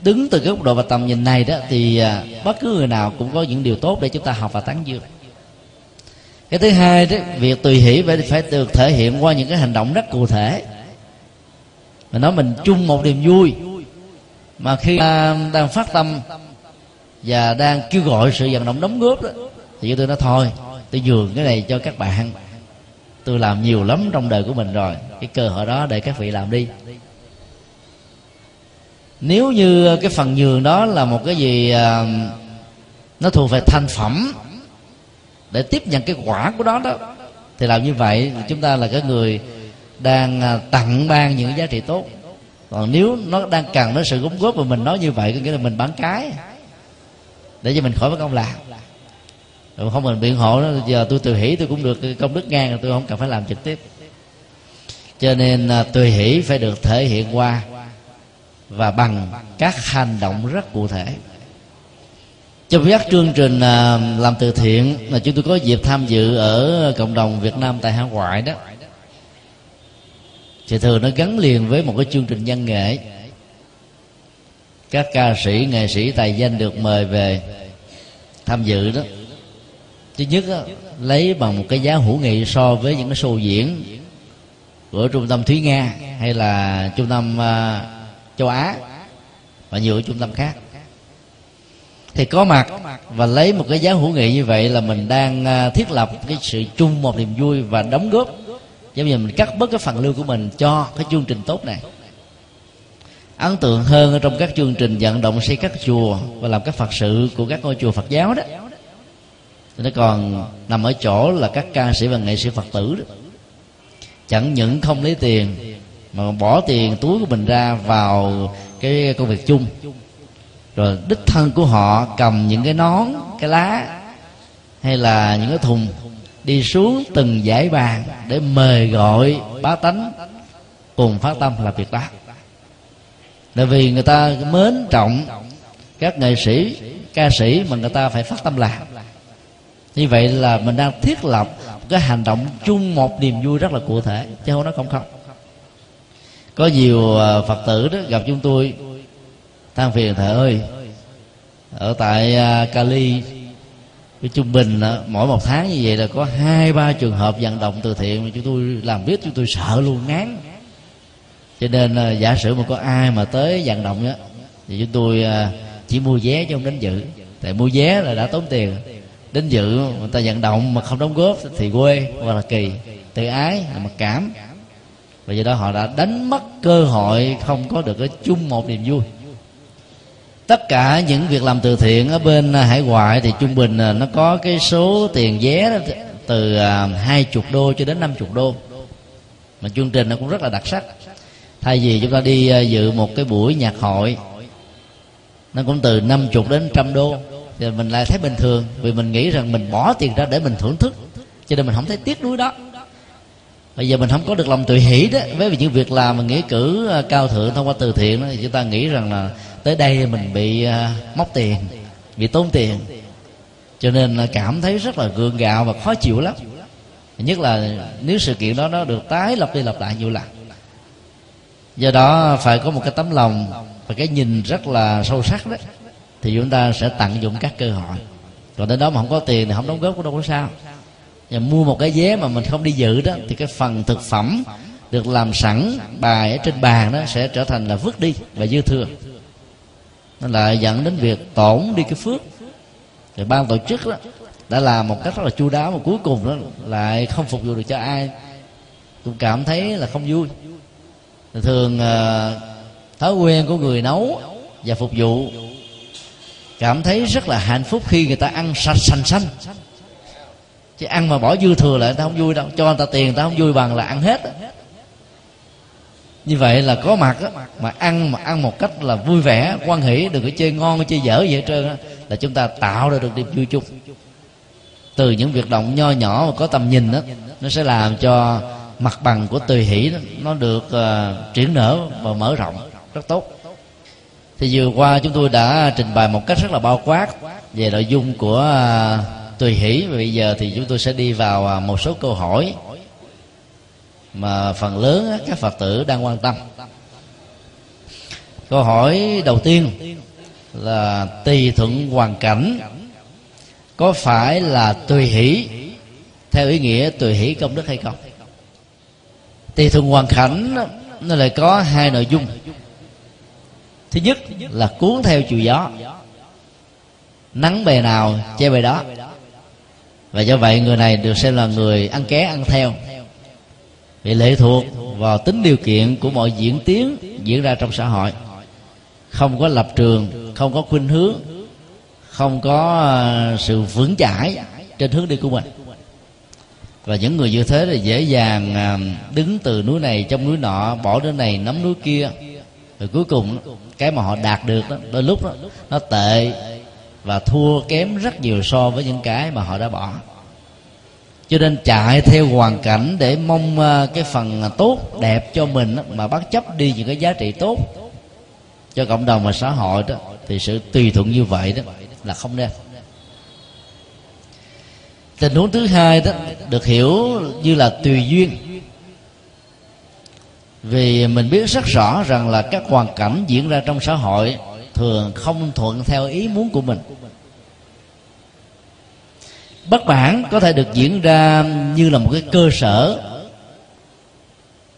Speaker 1: đứng từ góc độ và tầm nhìn này đó, thì à, bất cứ người nào cũng có những điều tốt để chúng ta học và tán dương. Cái thứ hai đó, việc tùy hỷ phải phải được thể hiện qua những cái hành động rất cụ thể. Mình nói mình chung một niềm vui. Mà khi à, đang phát tâm và đang kêu gọi sự vận động đóng góp đó, thì tôi nói thôi, tôi dường cái này cho các bạn. Tôi làm nhiều lắm trong đời của mình rồi, cái cơ hội đó để các vị làm đi nếu như cái phần nhường đó là một cái gì à, nó thuộc về thành phẩm để tiếp nhận cái quả của đó đó thì làm như vậy chúng ta là cái người đang à, tặng ban những giá trị tốt. Còn nếu nó đang cần đến sự đóng góp và mình nói như vậy có nghĩa là mình bán cái để cho mình khỏi mất công làm. Rồi không mình biện hộ đó giờ tôi từ hỷ tôi cũng được công đức ngang tôi không cần phải làm trực tiếp. Cho nên à, tùy hỷ phải được thể hiện qua và bằng các hành động rất cụ thể. Trong các chương trình à, làm từ thiện mà chúng tôi có dịp tham dự ở cộng đồng Việt Nam tại hải ngoại đó. Thì thường nó gắn liền với một cái chương trình văn nghệ. Các ca sĩ nghệ sĩ tài danh được mời về tham dự đó. Thứ nhất đó, lấy bằng một cái giá hữu nghị so với những cái show diễn của trung tâm thúy nga hay là trung tâm à, châu á và nhiều trung tâm khác. Thì có mặt và lấy một cái giá hữu nghị như vậy là mình đang à, thiết lập cái sự chung một niềm vui và đóng góp. Giống như mình cắt bớt cái phần lương của mình cho cái chương trình tốt này. Ấn tượng hơn ở trong các chương trình vận động xây các chùa và làm các phật sự của các ngôi chùa phật giáo đó. Thì nó còn nằm ở chỗ là các ca sĩ và nghệ sĩ phật tử đó. Chẳng những không lấy tiền mà bỏ tiền túi của mình ra vào cái công việc chung. Rồi đích thân của họ cầm những cái nón, cái lá, hay là những cái thùng, đi xuống từng giải bàn để mời gọi bá tánh cùng phát tâm là việc đó. Tại vì người ta mến trọng các nghệ sĩ, ca sĩ mà người ta phải phát tâm làm. Như vậy là mình đang thiết lập cái hành động chung một niềm vui rất là cụ thể, chứ không nói không không có nhiều à, phật tử đó gặp chúng tôi. Than phiền thầy ơi ở tại à, Cali cái trung bình đó, mỗi một tháng như vậy là có hai ba trường hợp vận động từ thiện mà chúng tôi làm biết chúng tôi sợ luôn ngán. Cho nên giả sử mà có ai mà tới vận động á thì chúng tôi chỉ mua vé chứ không đến dự. Tại mua vé là đã tốn tiền. Đến dự người ta vận động mà không đóng góp thì quê hoặc là kỳ. Tự ái là mặc cảm và do đó họ đã đánh mất cơ hội không có được cái chung một niềm vui. Tất cả những việc làm từ thiện ở bên hải ngoại thì trung bình à, nó có cái số tiền vé từ à, hai chục đô cho đến năm chục đô. Mà chương trình nó cũng rất là đặc sắc. Thay vì chúng ta đi à, dự một cái buổi nhạc hội, nó cũng từ năm chục đến trăm đô. Thì mình lại thấy bình thường, vì mình nghĩ rằng mình bỏ tiền ra để mình thưởng thức. Cho nên mình không thấy tiếc nuối đó bây giờ mình không có được lòng tùy hỷ đó. Với những việc làm mà nghĩa cử à, cao thượng thông qua từ thiện đó, thì chúng ta nghĩ rằng là tới đây mình bị à, móc tiền bị tốn tiền. Cho nên là cảm thấy rất là gượng gạo và khó chịu lắm. Nhất là nếu sự kiện đó nó được tái lập đi lặp lại nhiều lần. Do đó phải có một cái tấm lòng và cái nhìn rất là sâu sắc đấy thì chúng ta sẽ tận dụng các cơ hội. Còn đến đó mà không có tiền thì không đóng góp cũng đâu có sao và mua một cái vé mà mình không đi dự đó, thì cái phần thực phẩm được làm sẵn, bài ở trên bàn đó sẽ trở thành là vứt đi và dư thừa. Nó lại dẫn đến việc tổn đi cái phước. Thì ban tổ chức đó đã làm một cách rất là chu đáo, mà cuối cùng đó lại không phục vụ được cho ai. Cũng cảm thấy là không vui. Thường ờ, thói quen của người nấu và phục vụ cảm thấy rất là hạnh phúc khi người ta ăn sạch sành xanh chứ ăn mà bỏ dư thừa lại người ta không vui đâu. Cho người ta tiền người ta không vui bằng là ăn hết. Như vậy là có mặt á, mà ăn mà ăn một cách là vui vẻ quan hỷ đừng có chơi ngon chơi dở gì hết trơn á, là chúng ta tạo ra được niềm vui chung. Từ những việc động nho nhỏ mà có tầm nhìn đó nó sẽ làm cho mặt bằng của tùy hỷ đó, nó được uh, triển nở và mở rộng rất tốt. Thì vừa qua chúng tôi đã trình bày một cách rất là bao quát về nội dung của uh, tùy hỷ và bây giờ thì chúng tôi sẽ đi vào à, một số câu hỏi mà phần lớn các phật tử đang quan tâm. Câu hỏi đầu tiên là tùy thuận hoàn cảnh, có phải là tùy hỷ? Theo ý nghĩa tùy hỷ công đức hay không? Tùy thuận hoàn cảnh, nó lại có hai nội dung. Thứ nhất là cuốn theo chiều gió. Nắng bề nào, che bề đó và do vậy người này được xem là người ăn ké ăn theo. Bị lệ thuộc vào tính điều kiện của mọi diễn tiến diễn ra trong xã hội. Không có lập trường không có khuynh hướng không có à, sự vững chãi trên hướng đi của mình. Và những người như thế thì dễ dàng à, đứng từ núi này trong núi nọ bỏ đến này nắm núi kia. Rồi cuối cùng cái mà họ đạt được đó đôi lúc đó, nó tệ và thua kém rất nhiều so với những cái mà họ đã bỏ. Cho nên chạy theo hoàn cảnh để mong ờ, cái phần tốt, đẹp cho mình mà bất chấp đi những cái giá trị tốt cho cộng đồng và xã hội đó, thì sự tùy thuận như vậy đó là không nên. Tình huống thứ hai đó, được hiểu như là tùy duyên. Vì mình biết rất rõ rằng là các hoàn cảnh diễn ra trong xã hội thường không thuận theo ý muốn của mình. Bất bản có thể được diễn ra như là một cái cơ sở.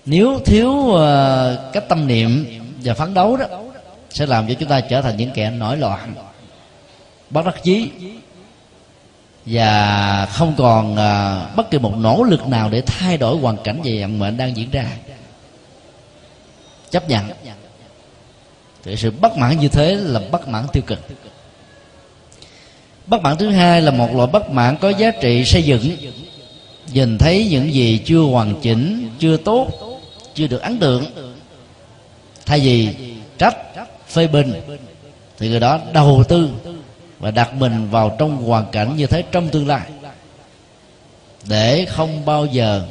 Speaker 1: Nếu thiếu uh, cái tâm niệm và phấn đấu đó sẽ làm cho chúng ta trở thành những kẻ nổi loạn bất đắc chí. Và không còn uh, bất kỳ một nỗ lực nào để thay đổi hoàn cảnh về vận mệnh đang diễn ra. Chấp nhận thì sự bất mãn như thế là bất mãn tiêu cực. Bất mãn thứ hai là một loại bất mãn có giá trị xây dựng. Nhìn thấy những gì chưa hoàn chỉnh, chưa tốt, chưa được ấn tượng. Thay vì trách, phê bình, thì người đó đầu tư và đặt mình vào trong hoàn cảnh như thế trong tương lai. Để không bao giờ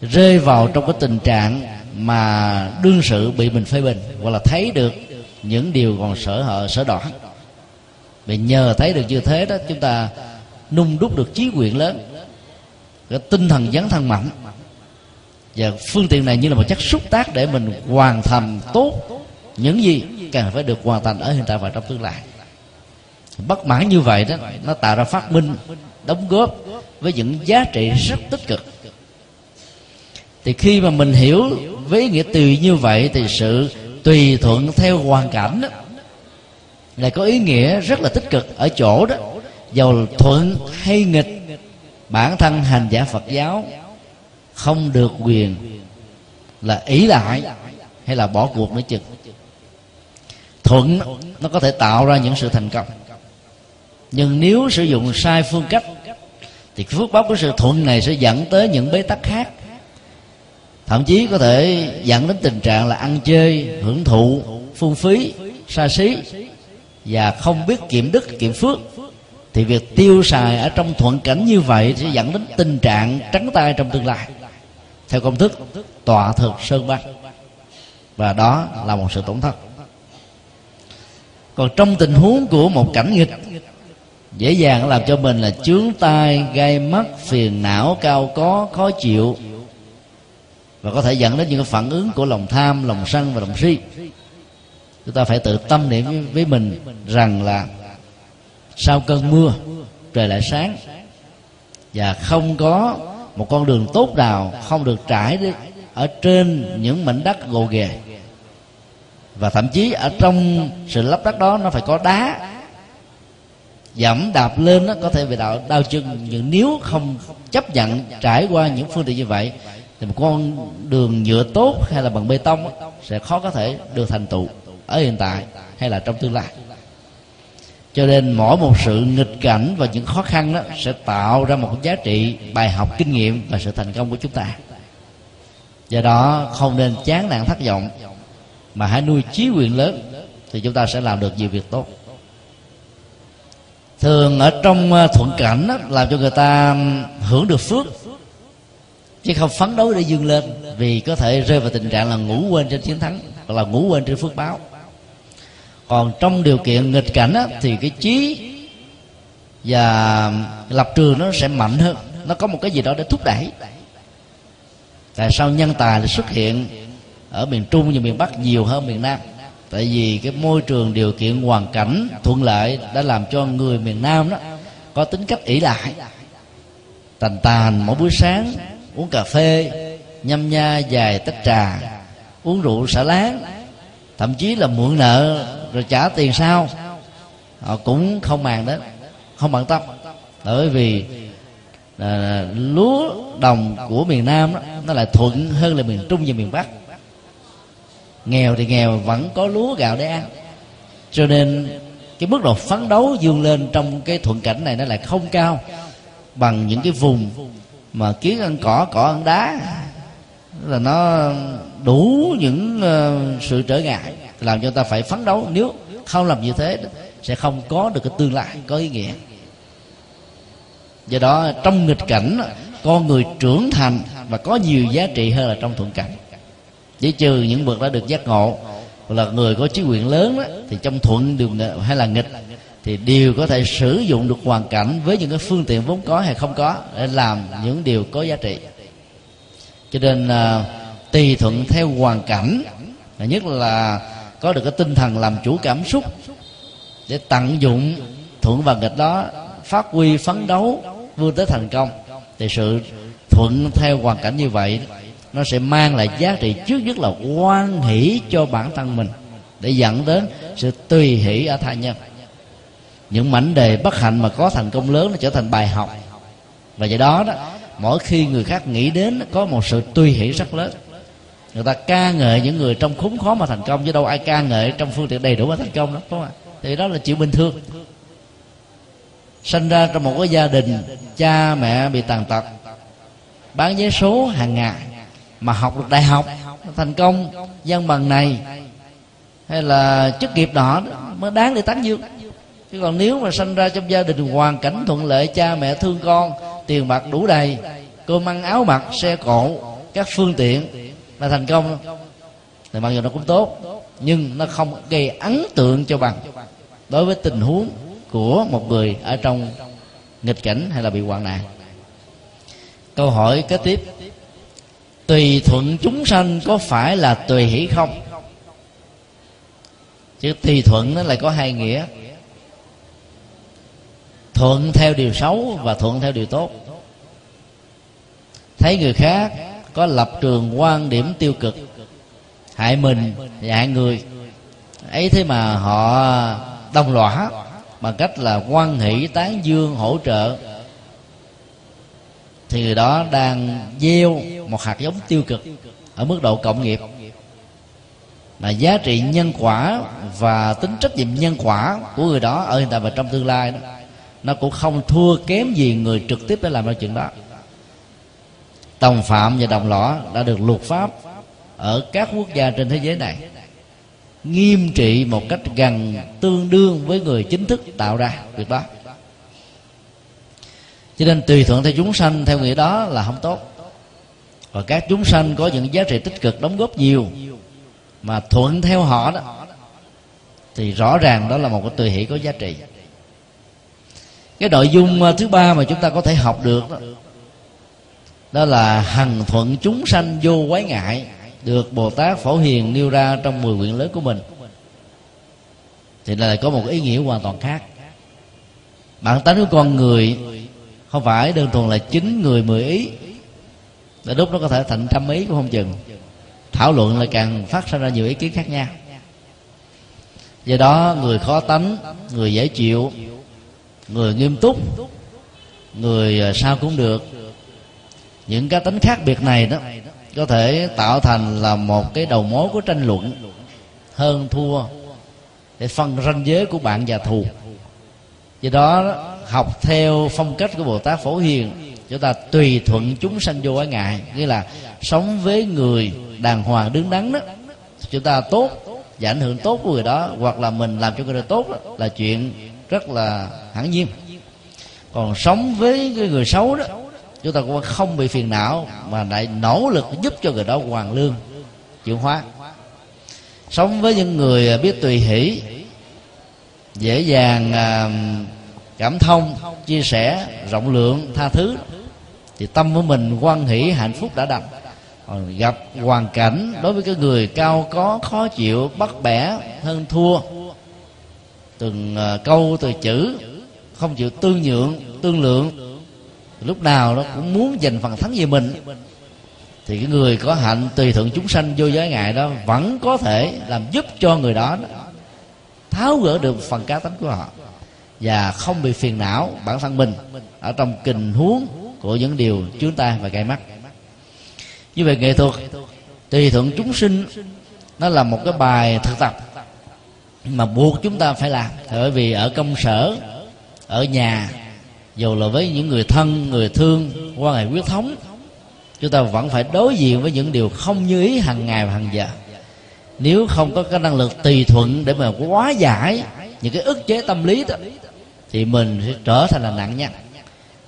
Speaker 1: rơi vào trong cái tình trạng mà đương sự bị mình phê bình, hoặc là thấy được những điều còn sở hở sở đỏ. Vì nhờ thấy được như thế đó, chúng ta nung đúc được trí quyền lớn, cái tinh thần dấn thân mạnh. Và phương tiện này như là một chất xúc tác để mình hoàn thành tốt những gì cần phải được hoàn thành ở hiện tại và trong tương lai. Bất mãn như vậy đó, nó tạo ra phát minh, đóng góp với những giá trị rất tích cực thì khi mà mình hiểu với nghĩa tùy như vậy thì sự tùy thuận theo hoàn cảnh đó, là có ý nghĩa rất là tích cực ở chỗ đó. Dầu thuận hay nghịch bản thân hành giả phật giáo không được quyền là ý lại hay là bỏ cuộc nữa chừng. Thuận nó có thể tạo ra những sự thành công. Nhưng nếu sử dụng sai phương cách thì phước báo của sự thuận này sẽ dẫn tới những bế tắc khác thậm chí có thể dẫn đến tình trạng là ăn chơi, hưởng thụ, phung phí xa xí và không biết kiệm đức, kiệm phước. Thì việc tiêu xài ở trong thuận cảnh như vậy sẽ dẫn đến tình trạng trắng tay trong tương lai. Theo công thức, tọa thực sơn băng. Và đó là một sự tổn thất. Còn trong tình huống của một cảnh nghịch, dễ dàng làm cho mình là chướng tai gây mắt, phiền não, cao có, khó chịu và có thể dẫn đến những phản ứng của lòng tham lòng sân và lòng si. Chúng ta phải tự tâm niệm với mình rằng là sau cơn mưa trời lại sáng. Và không có một con đường tốt nào không được trải đi ở trên những mảnh đất gồ ghề. Và thậm chí ở trong sự lấp đất đó nó phải có đá. Dẫm đạp lên nó có thể bị đau, đau chân nhưng nếu không chấp nhận trải qua những phương tiện như vậy thì một con đường nhựa tốt hay là bằng bê tông sẽ khó có thể được thành tựu ở hiện tại hay là trong tương lai. Cho nên mỗi một sự nghịch cảnh và những khó khăn đó sẽ tạo ra một giá trị bài học kinh nghiệm và sự thành công của chúng ta. Do đó không nên chán nản thất vọng mà hãy nuôi chí nguyện lớn thì chúng ta sẽ làm được nhiều việc tốt. Thường ở trong à, thuận cảnh đó, làm cho người ta hưởng được phước chứ không phấn đấu để dương lên vì có thể rơi vào tình trạng là ngủ quên trên chiến thắng hoặc là ngủ quên trên phước báo. Còn trong điều kiện nghịch cảnh á, thì cái trí và lập trường nó sẽ mạnh hơn nó có một cái gì đó để thúc đẩy. Tại sao nhân tài lại xuất hiện ở miền trung và miền bắc nhiều hơn miền nam? Tại vì cái môi trường điều kiện hoàn cảnh thuận lợi đã làm cho người miền nam đó có tính cách ỷ lại. Tành tàn mỗi buổi sáng uống cà phê nhâm nha dài tách trà uống rượu xả láng thậm chí là mượn nợ rồi trả tiền sau. Họ cũng không màng đến không bận tâm. Bởi vì à, lúa đồng của miền nam đó, nó lại thuận hơn là miền trung và miền bắc. Nghèo thì nghèo vẫn có lúa gạo để ăn. Cho nên cái mức độ phấn đấu vươn lên trong cái thuận cảnh này nó lại không cao bằng những cái vùng mà kiến ăn cỏ cỏ ăn đá là nó đủ những ờ, sự trở ngại làm cho ta phải phấn đấu. Nếu không làm như thế sẽ không có được cái tương lai có ý nghĩa. Do đó trong nghịch cảnh con người trưởng thành và có nhiều giá trị hơn là trong thuận cảnh. Chỉ trừ những bậc đã được giác ngộ là người có trí quyền lớn đó, thì trong thuận đường hay là nghịch thì đều có thể sử dụng được hoàn cảnh với những cái phương tiện vốn có hay không có để làm những điều có giá trị. Cho nên uh, tùy thuận theo hoàn cảnh nhất là có được cái tinh thần làm chủ cảm xúc để tận dụng thuận và nghịch đó phát huy phấn đấu vươn tới thành công thì sự thuận theo hoàn cảnh như vậy nó sẽ mang lại giá trị trước nhất là quan hỷ cho bản thân mình để dẫn đến sự tùy hỷ ở tha nhân những mảnh đề bất hạnh mà có thành công lớn nó trở thành bài học. Và do đó đó, mỗi khi người khác nghĩ đến, có một sự tuy hỷ rất lớn. Người ta ca ngợi những người trong khốn khó mà thành công, chứ đâu ai ca ngợi trong phương tiện đầy đủ mà thành công đó đúng không ạ? Thì đó là chuyện bình thường. Sinh ra trong một cái gia đình, cha mẹ bị tàn tật, bán vé số hàng ngày mà học được đại học, thành công dân bằng này hay là chức nghiệp đó, mới đáng để tán dương chứ còn nếu mà sinh ra trong gia đình hoàn cảnh thuận lợi, cha mẹ thương con, tiền bạc đủ đầy, cơm ăn áo mặc, xe cộ, các phương tiện là thành công thì mặc dù nó cũng tốt, nhưng nó không gây ấn tượng cho bằng đối với tình huống của một người ở trong nghịch cảnh hay là bị hoạn nạn. Câu hỏi kế tiếp, tùy thuận chúng sanh có phải là tùy hỷ không? Chứ tùy thuận nó lại có hai nghĩa thuận theo điều xấu và thuận theo điều tốt. Thấy người khác có lập trường quan điểm tiêu cực, hại mình và hại người, ấy thế mà họ đồng lõa bằng cách là quan hỷ tán dương hỗ trợ, thì người đó đang gieo một hạt giống tiêu cực ở mức độ cộng nghiệp. Là giá trị nhân quả và tính trách nhiệm nhân quả của người đó ở hiện tại và trong tương lai đó nó cũng không thua kém gì người trực tiếp để làm ra chuyện đó. Đồng phạm và đồng lõa đã được luật pháp ở các quốc gia trên thế giới này nghiêm trị một cách gần tương đương với người chính thức tạo ra việc đó. Cho nên tùy thuận theo chúng sanh, theo nghĩa đó là không tốt. Và các chúng sanh có những giá trị tích cực đóng góp nhiều mà thuận theo họ đó, thì rõ ràng đó là một cái tùy hỷ có giá trị cái nội dung ờ, thứ ba mà chúng ta có thể học được đó, đó là hằng thuận chúng sanh vô quái ngại được bồ tát phổ hiền nêu ra trong mười quyển lớn của mình. Thì lại có một ý nghĩa hoàn toàn khác. Bản tánh của con người không phải đơn thuần là chín người mười ý để lúc nó có thể thành trăm ý cũng không chừng. Thảo luận là càng phát sinh ra nhiều ý kiến khác nhau. Do đó người khó tánh người dễ chịu người nghiêm túc người à, sao cũng được. Những cái tính khác biệt này đó có thể tạo thành là một cái đầu mối của tranh luận hơn thua để phân ranh giới của bạn và thù. Do đó học theo phong cách của bồ tát phổ hiền chúng ta tùy thuận chúng sanh vô ái ngại nghĩa là sống với người đàng hoàng đứng đắn đó. Chúng ta tốt và ảnh hưởng tốt của người đó hoặc là mình làm cho người đó tốt đó, là chuyện rất là hẳn nhiên còn sống với cái người xấu đó, chúng ta cũng không bị phiền não mà lại nỗ lực giúp cho người đó hoàn lương, chuyển hóa sống với những người biết tùy hỷ, dễ dàng à, cảm thông, chia sẻ, rộng lượng, tha thứ, thì tâm của mình quan hỷ, hạnh phúc đã đặt. còn gặp hoàn cảnh đối với cái người cao có, khó chịu, bắt bẻ, hơn thua từng ờ, câu từ chữ, không chịu tương nhượng, tương lượng. Lúc nào nó cũng muốn giành phần thắng về mình. Thì cái người có hạnh tùy thuận chúng sanh vô giới ngại đó vẫn có thể làm giúp cho người đó tháo gỡ được phần cá tánh của họ và không bị phiền não bản thân mình ở trong tình huống của những điều chướng tai và gây mắt. Như vậy nghệ thuật tùy thuận chúng sinh nó là một cái bài thực tập mà buộc chúng ta phải làm. Bởi vì ở công sở, ở nhà, dù là với những người thân, người thương quan hệ huyết thống, chúng ta vẫn phải đối diện với những điều không như ý hàng ngày và hàng giờ. Nếu không có cái năng lực tùy thuận để mà quá giải những cái ức chế tâm lý đó, thì mình sẽ trở thành là nạn nhân.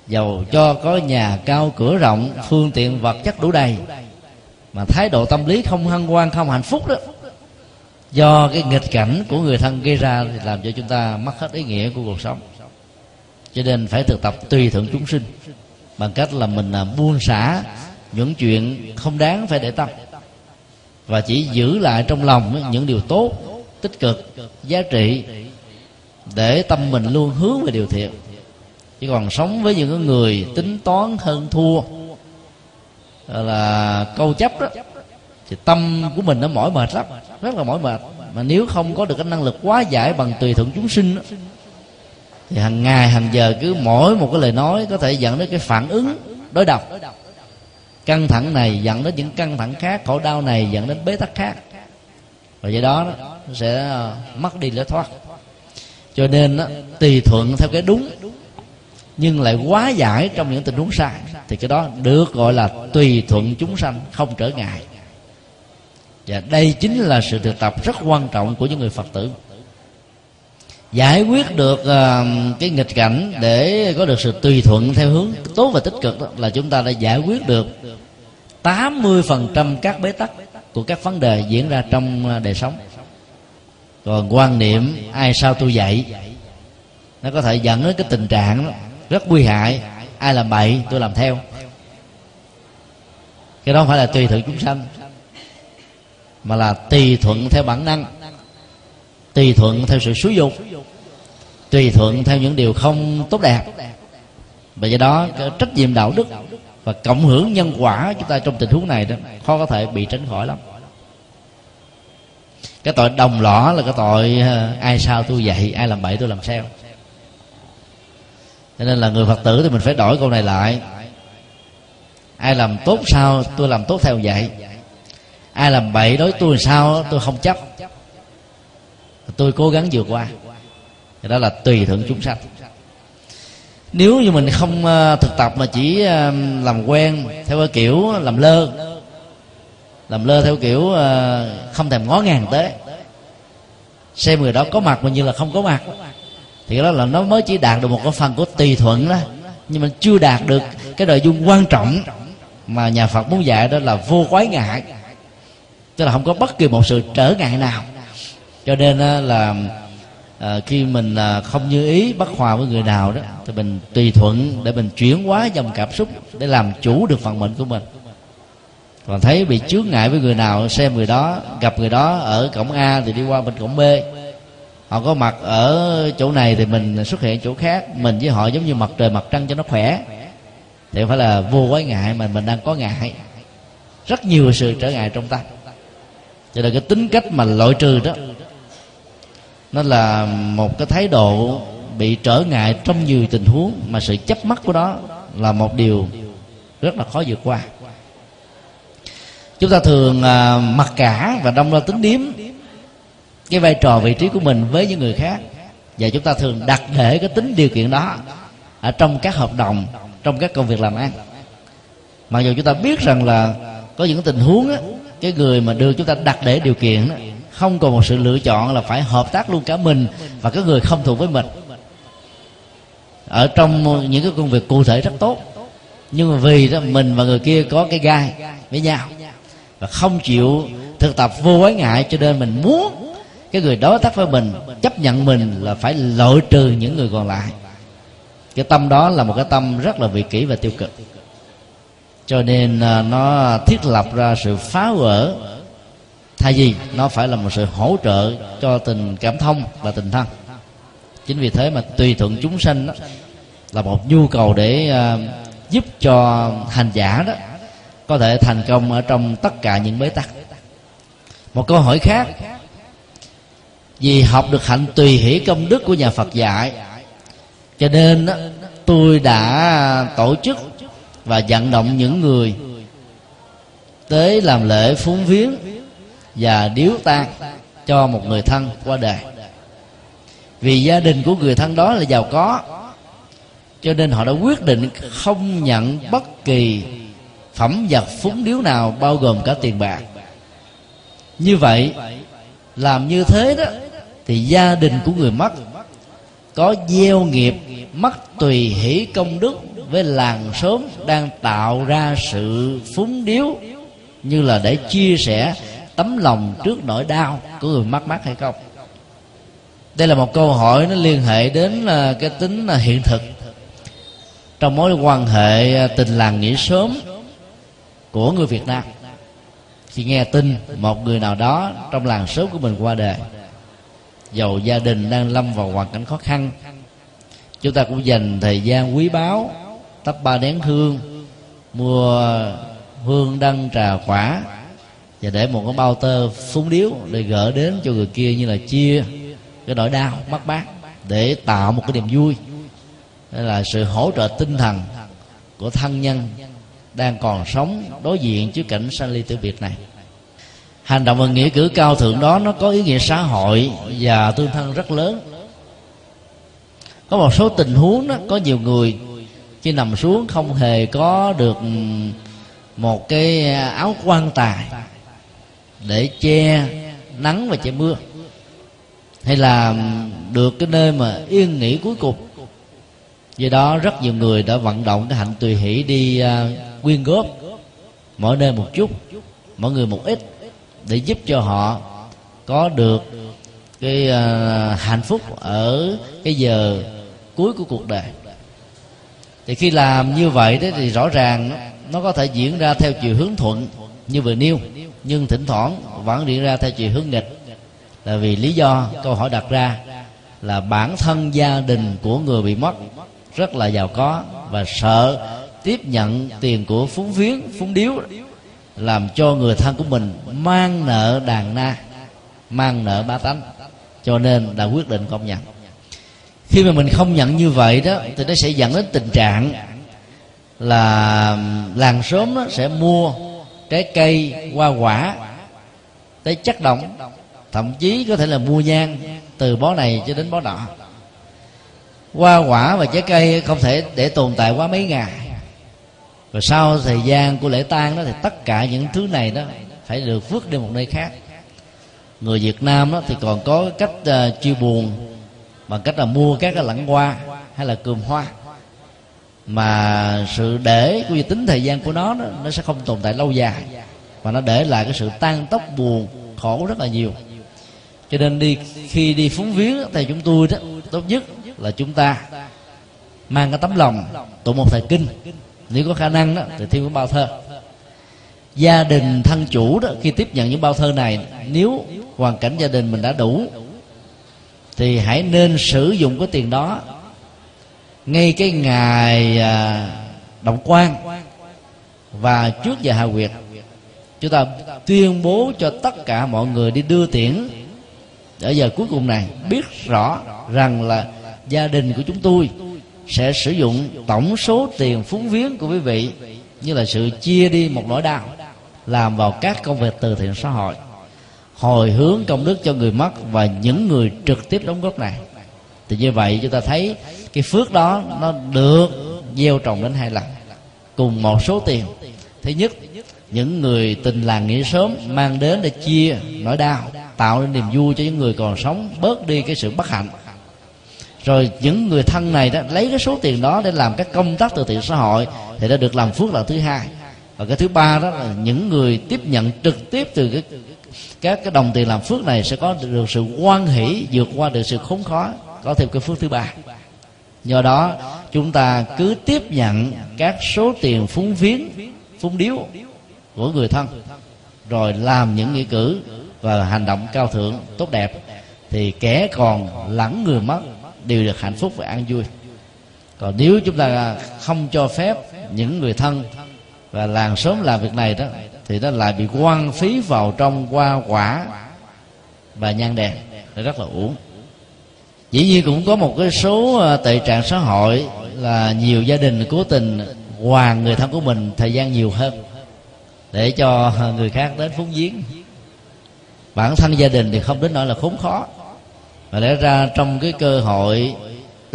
Speaker 1: Dầu cho có nhà cao cửa rộng, phương tiện vật chất đủ đầy, mà thái độ tâm lý không hân hoan, không hạnh phúc đó do cái nghịch cảnh của người thân gây ra thì làm cho chúng ta mất hết ý nghĩa của cuộc sống. Cho nên phải thực tập tùy thuận chúng sinh, bằng cách là mình à, buông xả những chuyện không đáng phải để tâm. Và chỉ giữ lại trong lòng những điều tốt, tích cực, giá trị để tâm mình luôn hướng về điều thiện. Chứ còn sống với những người tính toán hơn thua là câu chấp đó, thì tâm của mình nó mỏi mệt lắm rất là mỏi mệt. Mà nếu không có được cái năng lực quá giải bằng tùy thuận chúng sinh đó, thì hàng ngày hàng giờ cứ mỗi một cái lời nói có thể dẫn đến cái phản ứng đối đọc căng thẳng này dẫn đến những căng thẳng khác khổ đau này dẫn đến bế tắc khác. Và do đó, đó nó sẽ ờ, mất đi lối thoát. Cho nên đó, tùy thuận theo cái đúng nhưng lại quá giải trong những tình huống sai thì cái đó được gọi là tùy thuận chúng sanh không trở ngại và đây chính là sự thực tập rất quan trọng của những người phật tử. Giải quyết được uh, cái nghịch cảnh để có được sự tùy thuận theo hướng tốt và tích cực đó, là chúng ta đã giải quyết được 80% các bế tắc của các vấn đề diễn ra trong ờ, đời sống. Còn quan niệm ai sao tôi dạy nó có thể dẫn đến cái tình trạng đó, rất nguy hại. Ai làm bậy tôi làm theo. Cái đó không phải là tùy thuận chúng sanh mà là tùy thuận theo bản năng. Tùy thuận theo sự xúi dục. Tùy thuận theo những điều không tốt đẹp. Và do đó, cái trách nhiệm đạo đức và cộng hưởng nhân quả chúng ta trong tình huống này đó, khó có thể bị tránh khỏi lắm. Cái tội đồng lõa là cái tội ờ, ai sao tôi dạy, ai làm bậy tôi làm sao. Cho nên là người phật tử thì mình phải đổi câu này lại. Ai làm tốt sao, tôi làm tốt theo vậy ai làm bậy đối tôi sao, tôi không chấp. Tôi cố gắng vượt qua. Thì đó là tùy thuận chúng sanh. Nếu như mình không ờ, thực tập mà chỉ ờ, làm quen theo cái kiểu làm lơ làm lơ theo kiểu ờ, không thèm ngó ngàng tới, xem người đó có mặt mà như là không có mặt, thì đó là nó mới chỉ đạt được một cái phần của tùy thuận đó. Nhưng mà chưa đạt được cái nội dung quan trọng mà nhà Phật muốn dạy đó là vô quái ngại tức là không có bất kỳ một sự trở ngại nào. Cho nên là à, khi mình à, không như ý bất hòa với người nào đó thì mình tùy thuận để mình chuyển hóa dòng cảm xúc để làm chủ được vận mệnh của mình. Còn thấy bị chướng ngại với người nào xem người đó gặp người đó ở cổng a thì đi qua bên cổng b. Họ có mặt ở chỗ này thì mình xuất hiện chỗ khác mình với họ giống như mặt trời mặt trăng cho nó khỏe. Thì phải là vô quái ngại mà mình đang có ngại. Rất nhiều sự trở ngại trong ta cho nên cái tính cách mà loại trừ đó nó là một cái thái độ bị trở ngại trong nhiều tình huống mà sự chấp mắt của đó là một điều rất là khó vượt qua. Chúng ta thường à, mặc cả và đông ra tính điếm cái vai trò vị trí của mình với những người khác. Và chúng ta thường đặt để cái tính điều kiện đó ở trong các hợp đồng trong các công việc làm ăn. Mặc dù chúng ta biết rằng là có những tình huống á, cái người mà đưa chúng ta đặt để điều kiện đó, không còn một sự lựa chọn là phải hợp tác luôn cả mình và cái người không thuộc với mình. Ở trong những cái công việc cụ thể rất tốt nhưng mà vì đó mình và người kia có cái gai với nhau và không chịu thực tập vô quái ngại cho nên mình muốn cái người đối tác với mình chấp nhận mình là phải loại trừ những người còn lại. Cái tâm đó là một cái tâm rất là vị kỷ và tiêu cực cho nên à, nó thiết lập ra sự phá vỡ. Thay vì nó phải là một sự hỗ trợ cho tình cảm thông và tình thân. Chính vì thế mà tùy thuận chúng sanh đó là một nhu cầu để uh, giúp cho hành giả đó có thể thành công ở trong tất cả những bế tắc. Một câu hỏi khác vì học được hạnh tùy hỷ công đức của nhà Phật dạy cho nên đó, tôi đã tổ chức và vận động những người tới làm lễ phúng viếng và điếu tang cho một người thân qua đời. Vì gia đình của người thân đó là giàu có, cho nên họ đã quyết định không nhận bất kỳ phẩm vật phúng điếu nào bao gồm cả tiền bạc. Như vậy, làm như thế đó, thì gia đình của người mất có gieo nghiệp mất tùy hỷ công đức với làng sớm đang tạo ra sự phúng điếu như là để chia sẻ tấm lòng trước nỗi đau của người mắc mắc hay không. Đây là một câu hỏi nó liên hệ đến à, cái tính à, hiện thực. Trong mối quan hệ à, tình làng nghĩa sớm của người Việt Nam, khi nghe tin một người nào đó trong làng sớm của mình qua đời dầu gia đình đang lâm vào hoàn cảnh khó khăn, chúng ta cũng dành thời gian quý báu tắp ba nén hương, mua hương đăng trà quả và để một cái bao tơ phúng điếu để gỡ đến cho người kia như là chia cái nỗi đau mất mát để tạo một cái niềm vui. Đây là sự hỗ trợ tinh thần của thân nhân đang còn sống đối diện trước cảnh sanh ly tử biệt này. Hành động và nghĩa cử cao thượng đó nó có ý nghĩa xã hội và tương thân rất lớn. Có một số tình huống đó, có nhiều người khi nằm xuống không hề có được một cái áo quan tài để che nắng và che mưa. Hay là được cái nơi mà yên nghỉ cuối cùng. Do đó rất nhiều người đã vận động cái hạnh tùy hỷ đi uh, quyên góp mỗi nơi một chút mỗi người một ít để giúp cho họ có được cái uh, hạnh phúc ở cái giờ cuối của cuộc đời thì khi làm như vậy đó thì rõ ràng nó, nó có thể diễn ra theo chiều hướng thuận như vừa nêu nhưng thỉnh thoảng vẫn diễn ra theo chiều hướng nghịch. Là vì lý do câu hỏi đặt ra là bản thân gia đình của người bị mất rất là giàu có và sợ tiếp nhận tiền của phúng viếng phúng điếu làm cho người thân của mình mang nợ đàn na mang nợ ba tánh. Cho nên đã quyết định công nhận khi mà mình không nhận như vậy đó thì nó sẽ dẫn đến tình trạng là làng sớm đó sẽ mua trái cây hoa quả tới chất động thậm chí có thể là mua nhang từ bó này cho đến bó nọ. Hoa quả và trái cây không thể để tồn tại quá mấy ngày. Rồi sau thời gian của lễ tang đó thì tất cả những thứ này đó phải được vứt đi một nơi khác. Người Việt Nam đó thì còn có cách uh, chia buồn bằng cách là mua các cái lẵng hoa hay là cườm hoa. Mà sự để cũng như tính thời gian của nó nó sẽ không tồn tại lâu dài và nó để lại cái sự tan tóc buồn khổ rất là nhiều. Cho nên đi, khi đi phúng viếng thì chúng tôi đó, tốt nhất là chúng ta mang cái tấm lòng tụng một thời kinh. Nếu có khả năng đó, thì thêm cái bao thơ. Gia đình thân chủ đó, khi tiếp nhận những bao thơ này, nếu hoàn cảnh gia đình mình đã đủ thì hãy nên sử dụng cái tiền đó. Ngay cái ngày à, động quan và trước giờ hạ quyệt chúng ta tuyên bố cho tất cả mọi người đi đưa tiễn. Ở giờ cuối cùng này, biết rõ rằng là gia đình của chúng tôi sẽ sử dụng tổng số tiền phúng viếng của quý vị như là sự chia đi một nỗi đau, làm vào các công việc từ thiện xã hội hồi hướng công đức cho người mất và những người trực tiếp đóng góp này. Thì như vậy chúng ta thấy cái phước đó nó được gieo trồng đến hai lần, cùng một số tiền. Thứ nhất, những người tình làng nghĩa sớm mang đến để chia nỗi đau, tạo nên niềm vui cho những người còn sống bớt đi cái sự bất hạnh. Rồi những người thân này đó lấy cái số tiền đó để làm các công tác từ thiện xã hội thì đã được làm phước là thứ hai và cái thứ ba đó là những người tiếp nhận trực tiếp từ cái, các cái đồng tiền làm phước này sẽ có được sự quan hỷ, vượt qua được sự khốn khó. Có thêm cái phước thứ ba. Do đó, chúng ta cứ tiếp nhận các số tiền phúng viếng, phúng điếu của người thân, rồi làm những nghĩa cử và hành động cao thượng, tốt đẹp, thì kẻ còn lẫn người mất đều được hạnh phúc và an vui. Còn nếu chúng ta không cho phép những người thân và làng sớm làm việc này đó, thì nó lại bị quăng phí vào trong hoa quả và nhang đèn. Nó rất là uổng. Dĩ nhiên cũng có một cái số ờ, tệ trạng xã hội là nhiều gia đình cố tình hoàn người thân của mình thời gian nhiều hơn để cho người khác đến phúng giếng. Bản thân gia đình thì không đến nỗi là khốn khó. Và lẽ ra trong cái cơ hội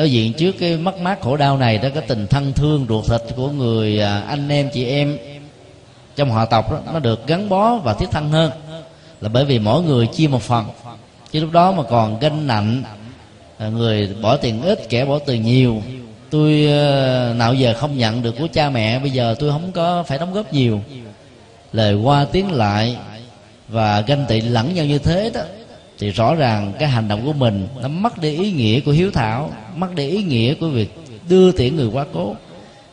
Speaker 1: đối diện trước cái mất mát khổ đau này đó cái tình thân thương ruột thịt của người à, anh em chị em trong họ tộc đó, nó được gắn bó và thiết thân hơn. Là bởi vì mỗi người chia một phần. Chứ lúc đó mà còn ganh nạnh à, người bỏ tiền ít kẻ bỏ tiền nhiều. Tôi à, nào giờ không nhận được của cha mẹ bây giờ tôi không có phải đóng góp nhiều. Lời qua tiếng lại và ganh tị lẫn nhau như thế đó thì rõ ràng cái hành động của mình nó mất đi ý nghĩa của hiếu thảo, mất đi ý nghĩa của việc đưa tiễn người quá cố,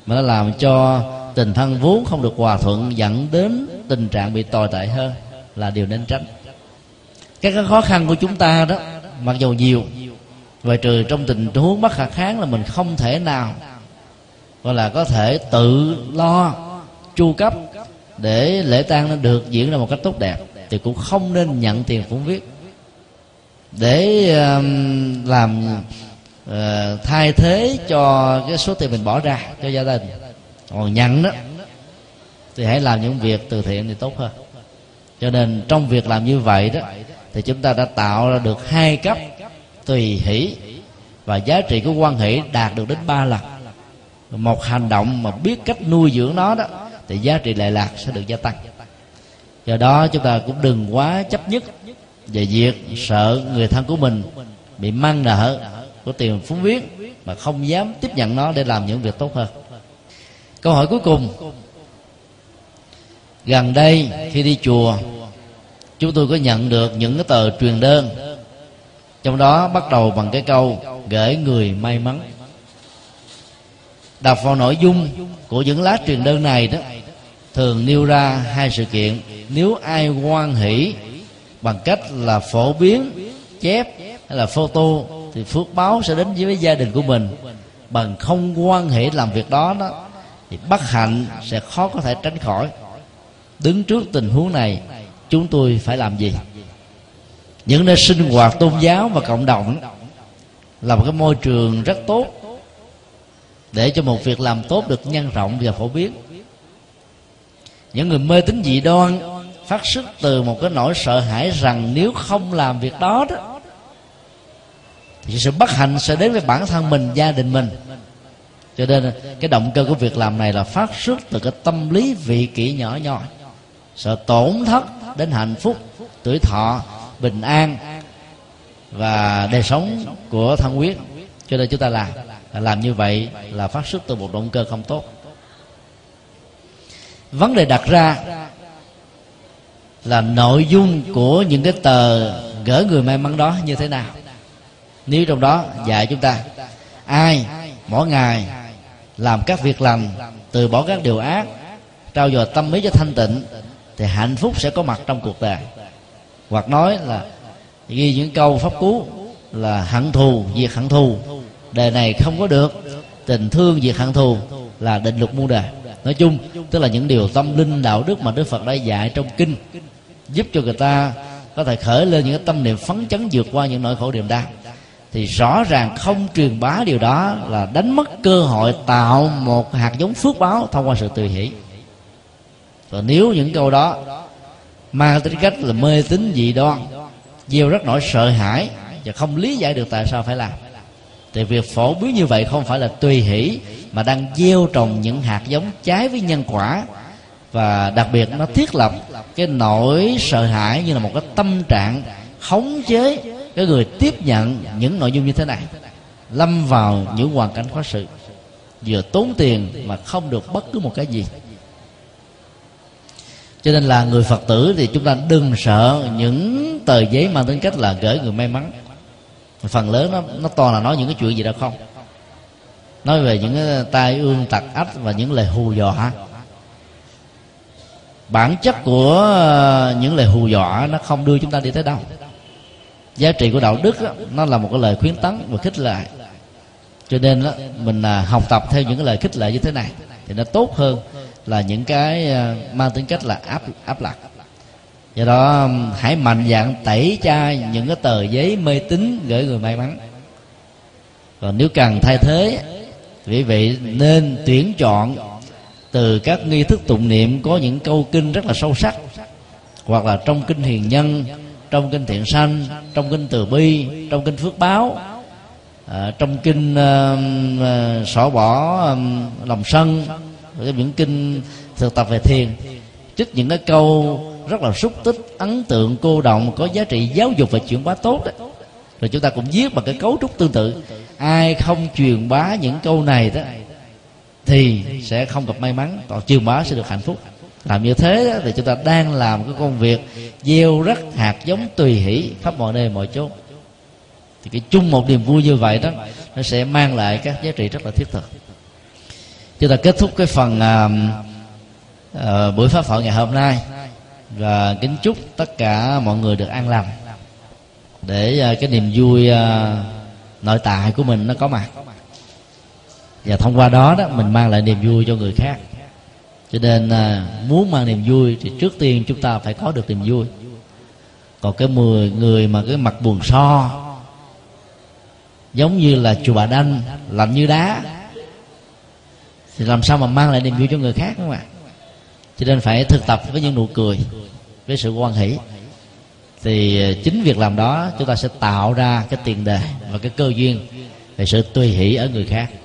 Speaker 1: mà nó làm cho tình thân vốn không được hòa thuận dẫn đến tình trạng bị tồi tệ hơn là điều nên tránh. Các cái khó khăn của chúng ta đó, mặc dù nhiều, và trừ trong tình huống bất khả kháng là mình không thể nào, gọi là có thể tự lo chu cấp để lễ tang nó được diễn ra một cách tốt đẹp, thì cũng không nên nhận tiền phụng viết để um, làm uh, thay thế cho cái số tiền mình bỏ ra cho gia đình. Còn nhận đó thì hãy làm những việc từ thiện thì tốt hơn. Cho nên trong việc làm như vậy đó thì chúng ta đã tạo ra được hai cấp tùy hỷ và giá trị của quan hệ đạt được đến ba lần. Một hành động mà biết cách nuôi dưỡng nó đó thì giá trị lệ lạc sẽ được gia tăng. Do đó chúng ta cũng đừng quá chấp nhất về việc sợ người thân của mình bị mang nợ của tiền phúng viết mà không dám tiếp nhận nó để làm những việc tốt hơn. Câu hỏi cuối cùng. Gần đây khi đi chùa, chúng tôi có nhận được những cái tờ truyền đơn, trong đó bắt đầu bằng cái câu gửi người may mắn đọc vào nội dung của những lá truyền đơn này đó, thường nêu ra hai sự kiện. Nếu ai quan hỷ bằng cách là phổ biến, chép hay là photo, thì phước báo sẽ đến với gia đình của mình. Bằng không quan hệ làm việc đó đó, thì bất hạnh sẽ khó có thể tránh khỏi. Đứng trước tình huống này, chúng tôi phải làm gì? Những nơi sinh hoạt tôn giáo và cộng đồng là một cái môi trường rất tốt để cho một việc làm tốt được nhân rộng và phổ biến. Những người mê tín dị đoan phát xuất từ một cái nỗi sợ hãi rằng nếu không làm việc đó đó, thì sự bất hạnh sẽ đến với bản thân mình, gia đình mình. Cho nên cái động cơ của việc làm này là phát xuất từ cái tâm lý vị kỷ nhỏ nhoi, sợ tổn thất đến hạnh phúc, tuổi thọ, bình an và đời sống của thân huyết. Cho nên chúng ta làm làm như vậy là phát xuất từ một động cơ không tốt. Vấn đề đặt ra là nội dung của những cái tờ gỡ người may mắn đó như thế nào. Nếu trong đó dạy chúng ta, ai mỗi ngày làm các việc lành, từ bỏ các điều ác, trao dồi tâm ý cho thanh tịnh, thì hạnh phúc sẽ có mặt trong cuộc đời. Hoặc nói là ghi những câu pháp cú là hận thù, diệt hận thù. Đời này không có được, tình thương diệt hận thù là định luật muôn đời nói chung, tức là những điều tâm linh, đạo đức mà đức phật đã dạy trong kinh, giúp cho người ta có thể khởi lên những tâm niệm phấn chấn vượt qua những nỗi khổ niềm đau. Thì rõ ràng không truyền bá điều đó là đánh mất cơ hội tạo một hạt giống phước báo thông qua sự tùy hỷ. Và nếu những câu đó mang tính cách là mê tín dị đoan, gieo rất nỗi sợ hãi và không lý giải được tại sao phải làm thì việc phổ biến như vậy không phải là tùy hỷ, mà đang gieo trồng những hạt giống trái với nhân quả. Và đặc biệt nó thiết lập cái nỗi sợ hãi như là một cái tâm trạng khống chế cái người tiếp nhận những nội dung như thế này. Lâm vào những hoàn cảnh khó xử, vừa tốn tiền mà không được bất cứ một cái gì. Cho nên là người phật tử thì chúng ta đừng sợ những tờ giấy mang tính cách là gửi người may mắn phần lớn nó nó toàn là nói những cái chuyện gì đó không? Nói về những cái tai ương tặc ách và những lời hù dọa. Bản chất của ờ, những lời hù dọa nó không đưa chúng ta đi tới đâu. Giá trị của đạo đức đó, nó là một cái lời khuyến tấn và khích lệ. Cho nên đó, mình à, học tập theo những cái lời khích lệ như thế này thì nó tốt hơn là những cái ờ, mang tính cách là áp áp đặt do đó hãy mạnh dạng tẩy chay những cái tờ giấy mê tín gửi người may mắn. Còn nếu cần thay thế quý vị nên tuyển chọn từ các nghi thức tụng niệm có những câu kinh rất là sâu sắc hoặc là trong kinh hiền nhân trong kinh thiện sanh trong kinh từ bi trong kinh phước báo à, trong kinh uh, uh, xỏ bỏ um, lòng sân những kinh thực tập về thiền. Trích những cái câu rất là xúc tích ấn tượng cô động có giá trị giáo dục và chuyển bá tốt đấy rồi chúng ta cũng viết bằng cái cấu trúc tương tự. Ai không truyền bá những câu này đó thì sẽ không gặp may mắn còn truyền bá sẽ được hạnh phúc. Làm như thế thì chúng ta đang làm cái công việc gieo rắc hạt giống tùy hỷ khắp mọi nơi mọi chỗ thì cái chung một niềm vui như vậy đó nó sẽ mang lại các giá trị rất là thiết thực. Chúng ta kết thúc cái phần uh, uh, buổi pháp thoại ngày hôm nay và kính chúc tất cả mọi người được an lành. Để à, cái niềm vui à, nội tại của mình nó có mặt. Và thông qua đó đó, mình mang lại niềm vui cho người khác. Cho nên à, muốn mang niềm vui thì trước tiên chúng ta phải có được niềm vui. Còn cái mười người mà cái mặt buồn so, giống như là chùa bà đanh, lạnh như đá, thì làm sao mà mang lại niềm vui cho người khác không ạ? Cho nên phải thực tập với những nụ cười, với sự quan hỷ. Thì ờ, chính việc làm đó chúng ta sẽ tạo ra cái tiền đề và cái cơ duyên về sự tùy hỷ ở người khác.